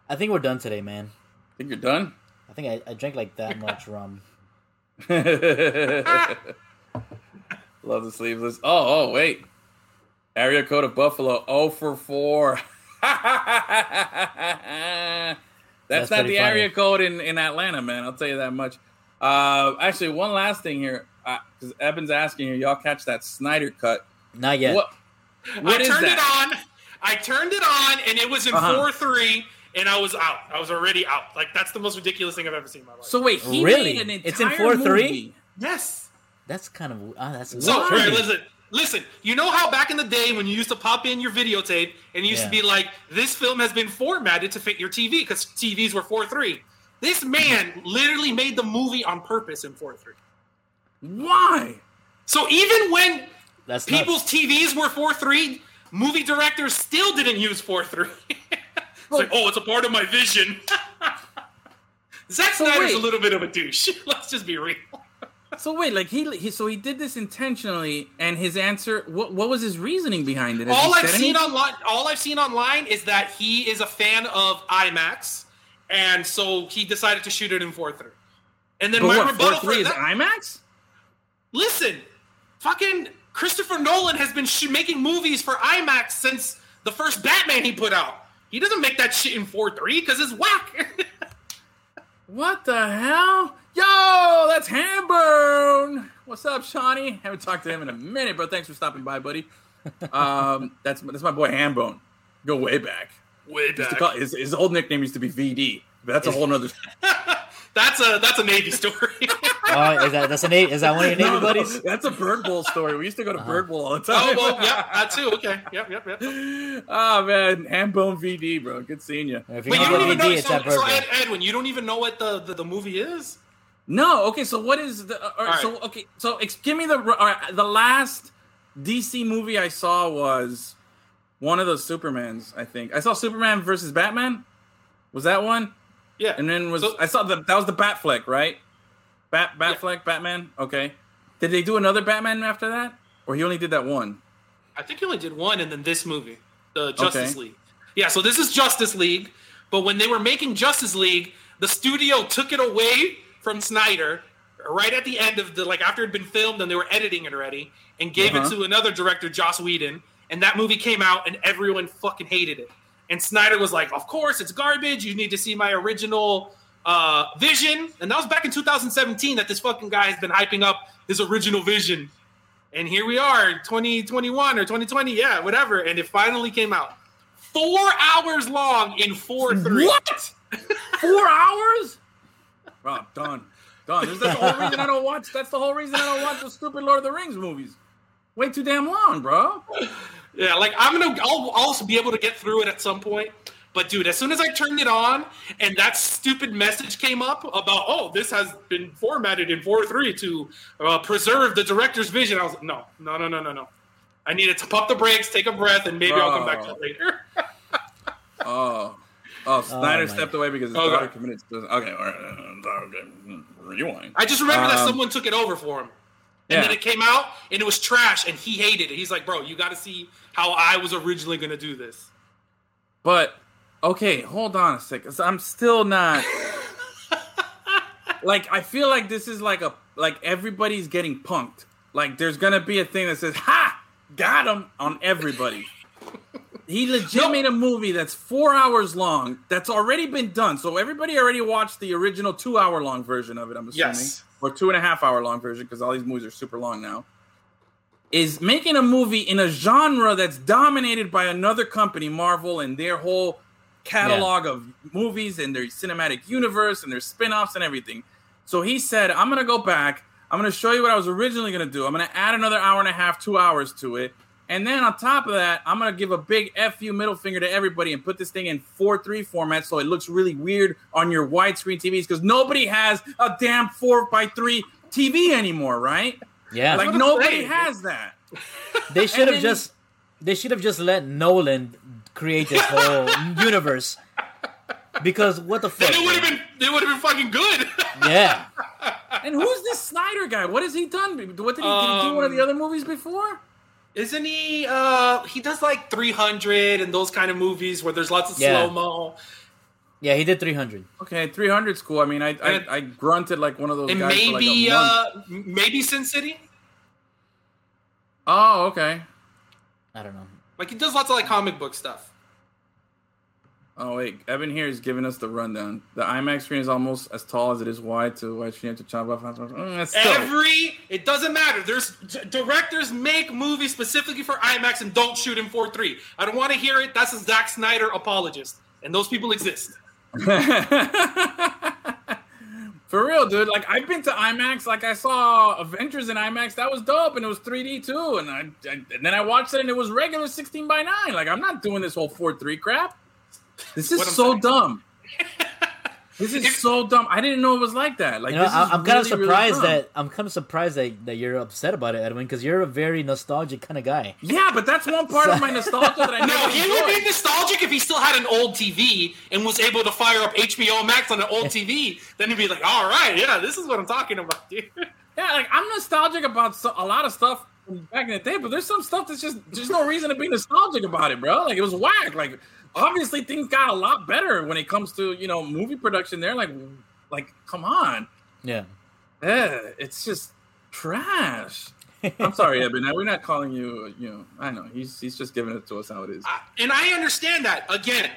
I think we're done today, man. think you're done. I think I, I drank like that (laughs) much rum. (laughs) Love the sleeveless. Oh, oh, wait. Area code of Buffalo, 0 for 4. (laughs) That's, That's not the funny. area code in, in Atlanta, man. I'll tell you that much. Uh, actually, one last thing here, because Evan's asking here, y'all catch that Snyder cut? Not yet. What? What I is turned that? it on. I turned it on, and it was in Uh-huh. four three, and I was out. I was already out. Like that's the most ridiculous thing I've ever seen in my life. So wait, he Really? made an It's in 4-3? yes. That's kind of ah, that's So Why? all right, listen, listen. You know how back in the day when you used to pop in your videotape and it used Yeah. to be like, "This film has been formatted to fit your TV" because TVs were four three. This man literally made the movie on purpose in four three. Why? So even when that's nuts. people's TVs were four three, movie directors still didn't use four three. (laughs) it's like, oh, it's a part of my vision. (laughs) Zack So Snyder's wait. a little bit of a douche. (laughs) Let's just be real. So wait, like he, he so he did this intentionally, and his answer, what what was his reasoning behind it? Has all I've seen anything? online, all I've seen online is that he is a fan of IMAX, and so he decided to shoot it in four three. And then But my what, rebuttal for is that, IMAX? listen, fucking Christopher Nolan has been sh- making movies for IMAX since the first Batman he put out. He doesn't make that shit in four three because it's whack. (laughs) What the hell? Yo, that's Hambone. What's up, Shawnee? Haven't talked to him in a minute, but thanks for stopping by, buddy. (laughs) Um, that's that's my boy Hambone. Go way back. Way Used to back. call- his, his old nickname used to be VD, but that's a whole nother. (laughs) That's a that's a Navy story. (laughs) Oh, is that that's a Navy? Is that one of your Navy No, no, buddies? (laughs) that's a Bird Bowl story. We used to go to Uh-huh. Bird Bowl all the time. oh well, yeah, that too. Okay, yep, yep, yep. oh man, Hambone VD, bro. Good seeing you. If you But you don't even VD, know. it's So, that bird. so Ed, Edwin, you don't even know what the, the, the movie is. No, okay. So what is the? Uh, all right, So okay. So ex- give me the. All right, the last DC movie I saw was one of those Supermans. I think I saw Superman versus Batman. Was that one? Yeah, And then was So- I saw the that was the Batfleck, right? Bat Batfleck, Batman. Okay. Did they do another Batman after that, or he only did that one? I think he only did one, and then this movie, the Justice Okay. League. Yeah, so this is Justice League, but when they were making Justice League, the studio took it away from Snyder right at the end of the like after it had been filmed and they were editing it already, and gave Uh-huh. it to another director, Joss Whedon, and that movie came out and everyone fucking hated it. And Snyder was like, "Of course, it's garbage. You need to see my original uh, vision." And that was back in 2017 that this fucking guy has been hyping up his original vision. And here we are, 2021 or 2020, yeah, whatever. And it finally came out. Four hours long in 4 3. What? (laughs) Four hours? Rob, done. Done. That's the whole reason I don't watch. That's the whole reason I don't watch the stupid Lord of the Rings movies. Way too damn long, bro. Yeah, like I'm gonna, I'll I'll also be able to get through it at some point. But dude, as soon as I turned it on and that stupid message came up about, oh, this has been formatted in 4.3 to uh, preserve the director's vision, I was like, no, no, no, no, no, no. I needed to pump the brakes, take a breath, and maybe I'll come back to it later. (laughs) Oh. Oh, Snyder my stepped away because his Okay. daughter committed suicide. Okay, all right. Okay. Rewind. I just remember that Um, someone took it over for him. And yeah. then it came out and it was trash and he hated it. He's like, bro, you got to see how I was originally going to do this. But okay, hold on a second. I'm still not (laughs) like I feel like this is like a like everybody's getting punked. Like there's gonna be a thing that says "Ha, got him" on everybody. He legit No. made a movie that's four hours long. That's already been done. So everybody already watched the original two hour long version of it. I'm assuming, Yes. or two and a half hour long version because all these movies are super long now. Is making a movie in a genre that's dominated by another company, Marvel, and their whole catalog of movies and their cinematic universe and their spin-offs and everything. So he said, I'm gonna go back, I'm gonna show you what I was originally gonna do. I'm gonna add another hour and a half, two hours to it. And then on top of that, I'm gonna give a big FU middle finger to everybody and put this thing in 4-3 format so it looks really weird on your widescreen TVs because nobody has a damn 4x3 TV anymore, right? Yeah, Like nobody saying. has that. they should have just they should have just let Nolan create this whole (laughs) universe. Because what the fuck? Then it would have been, it would have been fucking good. (laughs) Yeah, And who's this Snyder guy? What has he done? What did he, did he do one of the Um, other movies before? Isn't he? Uh, he does like 300 and those kind of movies where there's lots of Yeah. slow mo. yeah, he did three hundred. Okay, 300 cool. I mean, I, I I grunted like one of those And guys for like maybe, a month. uh, maybe Sin City. oh, okay. I don't know. Like he does lots of like comic book stuff. Oh wait, Evan here is giving us the rundown. The IMAX screen is almost as tall as it is wide to wide screen to chop off. Mm, Every it doesn't matter. There's directors make movies specifically for IMAX and don't shoot in 4:3. I don't want to hear it. That's a Zack Snyder apologist, and those people exist. (laughs) For real, dude. Like I've been to IMAX. Like I saw Avengers in IMAX. That was dope, and it was 3D too. And I, I and then I watched it, and it was regular 16 by 9. Like I'm not doing this whole 4:3 crap. This is so saying. dumb. (laughs) This is so dumb. I didn't know it was like that. Like You know, this is I, I'm kind of really, really surprised that I'm kind of surprised that, that you're upset about it, Edwin, because you're a very nostalgic kind of guy. Yeah, but that's one part of my (laughs) nostalgia that I No, he would be nostalgic if he still had an old TV and was able to fire up HBO Max on an old TV. Then he'd be like, "All right, yeah, this is what I'm talking about, dude." (laughs) Yeah, like I'm nostalgic about so, a lot of stuff from back in the day, but there's some stuff that's just there's no reason to be nostalgic about it, bro. Like it was whack. Like obviously things got a lot better when it comes to you know movie production. There, like like come on, Yeah. yeah, it's just trash. I'm sorry, (laughs) Eben. We're not calling you. You know, I know he's he's just giving it to us how it is. I- and I understand that. Again,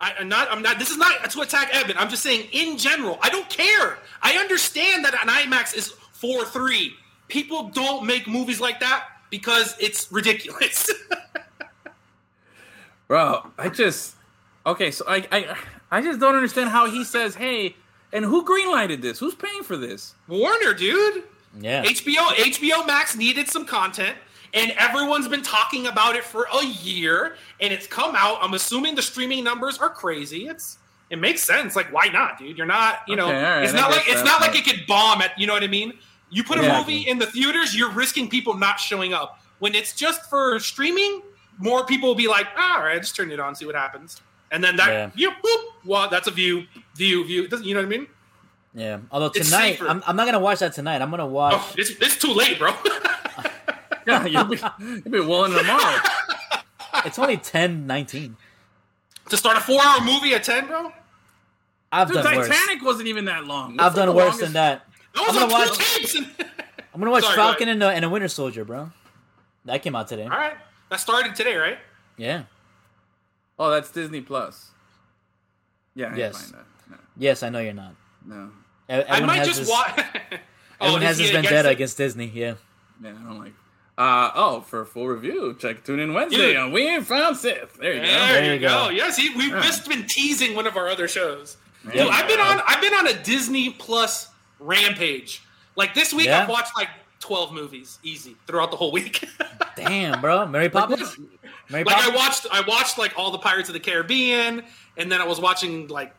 I, I'm not. I'm not. This is not to attack Evan. I'm just saying in general. I don't care. I understand that an IMAX is four three. People don't make movies like that because it's ridiculous. (laughs) Bro, I just okay. So I I I just don't understand how he says, "Hey," and who greenlighted this? Who's paying for this? Warner, dude. Yeah. HBO HBO Max needed some content, and everyone's been talking about it for a year, and it's come out. I'm assuming the streaming numbers are crazy. It's it makes sense. Like, why not, dude? You're not, you know, Okay, all right, it's I not get like it's that, not like it could bomb at. You know what I mean? You put a Yeah. movie in the theaters, you're risking people not showing up. When it's just for streaming, more people will be like, ah, all right, just turn it on, see what happens, and then that, Yeah. you boop, well, that's a view, view, view. Doesn't you know what I mean? Yeah. Although tonight. I'm, I'm not gonna watch that tonight. I'm gonna watch. Oh, it's, it's too late, bro. (laughs) Yeah, you'll be you'll be willing tomorrow. (laughs) It's only 10, 19. to start a four-hour movie at ten, bro. I've Dude, done worse. Titanic wasn't even that long. I've What's done worse longest- than that. That I'm gonna watch. and- (laughs) I'm gonna watch Sorry, Falcon ahead. and the and a Winter Soldier, bro. That came out today. All right, that started today, right? Yeah. Oh, that's Disney Plus. Yeah, I Yes. buying that. Yes, I know you're not. No, no, E- I Everyone might has just this, watch. (laughs) (laughs) Oh, Everyone has this vendetta against Disney. Yeah. yeah, I don't like. Uh oh, for a full review, check tune in Wednesday Dude. on We Ain't Found Sith. There you There, go. There you you go. go. Yes, he, we've Yeah. just been teasing one of our other shows. Dude, I've been on. I've been on a Disney Plus rampage. Like this week, Yeah? I've watched like twelve movies, easy throughout the whole week. (laughs) Damn, bro. Mary Poppins. Mary like I watched, I watched like all the Pirates of the Caribbean, and then I was watching like a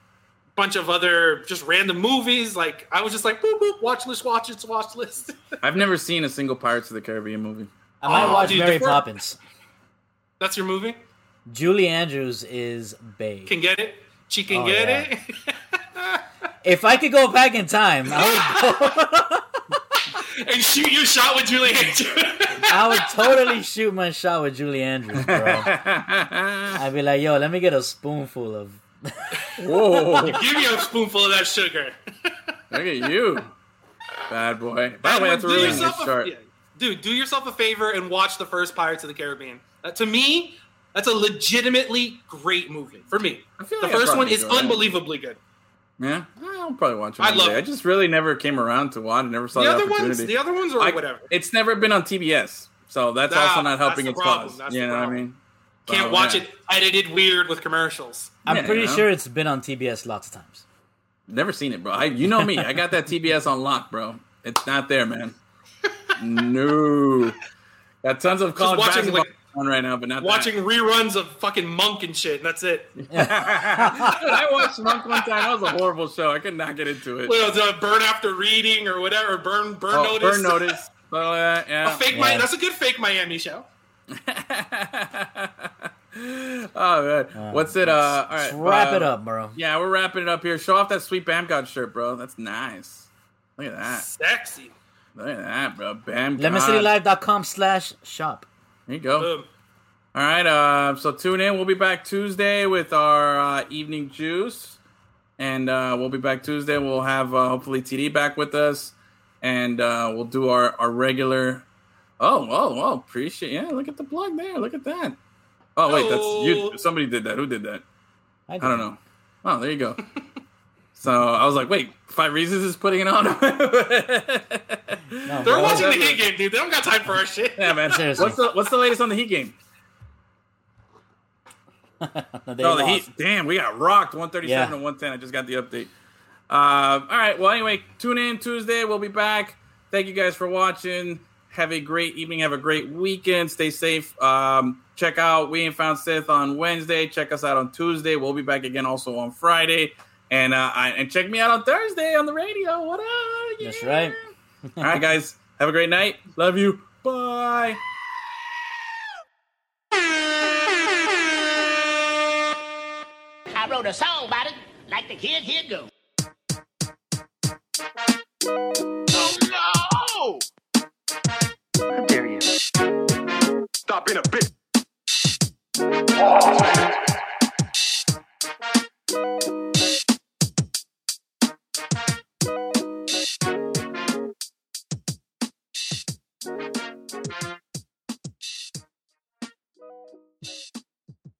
bunch of other just random movies. Like I was just like boop boop watch list, watch it, watch list. (laughs) I've never seen a single Pirates of the Caribbean movie. I might Oh, watch dude, Mary the fir- Poppins. That's your movie. Julie Andrews is babe. Can get it. She can Oh, get yeah. it. (laughs) If I could go back in time, I would, and shoot your shot with Julie Andrews. (laughs) I would totally shoot my shot with Julie Andrews, bro. (laughs) I'd be like, yo, let me get a spoonful of. Whoa, (laughs) Give me a spoonful of that sugar. look at you, bad boy. By the way, that's a really yourself nice a- yeah. Dude, do yourself a favor and watch the first Pirates of the Caribbean. Uh, to me, that's a legitimately great movie. For me, I feel the like I first one is enjoy it. unbelievably good. Yeah, I'll probably watch it. I one love day. it. I just really never came around to watch. I never saw The the, other opportunity. ones, the other ones are I- whatever. It's never been on TBS, so that's Nah, also not helping its the problem. cause. That's you the know what I mean? Can't Oh, watch yeah. it edited weird with commercials. I'm Yeah, pretty you know? sure it's been on TBS lots of times. Never seen it, bro. I, you know me. I got that TBS on lock, bro. It's not there, man. (laughs) no. Got tons of college basketball like- on right now, but not Watching reruns of fucking Monk and shit. And that's it. (laughs) (laughs) I watched Monk one time. That was a horrible show. I could not get into it. Well, the burn after reading or whatever. Burn, burn Oh, notice. Burn notice. (laughs) So, uh, yeah. A fake Yeah. Mi- That's a good fake Miami show. oh man, what's it? Uh, all right, wrap uh, it up, bro. Yeah, we're wrapping it up here. Show off that sweet Bam God shirt, bro. That's nice. Look at that. Sexy. Look at that, bro. Bam. God. LemonCityLive.com slash shop. There you go. Boom. All right. Uh, so tune in. We'll be back Tuesday with our uh, evening juice, and uh, we'll be back Tuesday. We'll have uh, hopefully TD back with us, and uh, we'll do our, our regular. Oh, whoa, whoa! Appreciate. Yeah, look at the plug there. Look at that. Oh wait, that's you. Oh. Somebody did that. Who did that? I, I don't know. Oh, there you go. (laughs) so I was like, wait, Five Reasons is putting it on. (laughs) No, They're watching the. Heat game, dude. They don't got time for our shit. yeah, man. Seriously. What's the What's the latest on the Heat game? (laughs) They oh, the lost. Heat. Damn, we got rocked. One thirty seven Yeah. to one ten. I just got the update. Uh, all right. Well, anyway, tune in Tuesday. We'll be back. Thank you guys for watching. Have a great evening. Have a great weekend. Stay safe. Um, check out We Ain't Found Sith on Wednesday. Check us out on Tuesday. We'll be back again also on Friday. And uh, I, and check me out on Thursday on the radio. What up? That's right. (laughs) All right, guys. Have a great night. Love you. Bye. I wrote a song about it, like the kid here go. Oh How dare you? Stop being a bitch.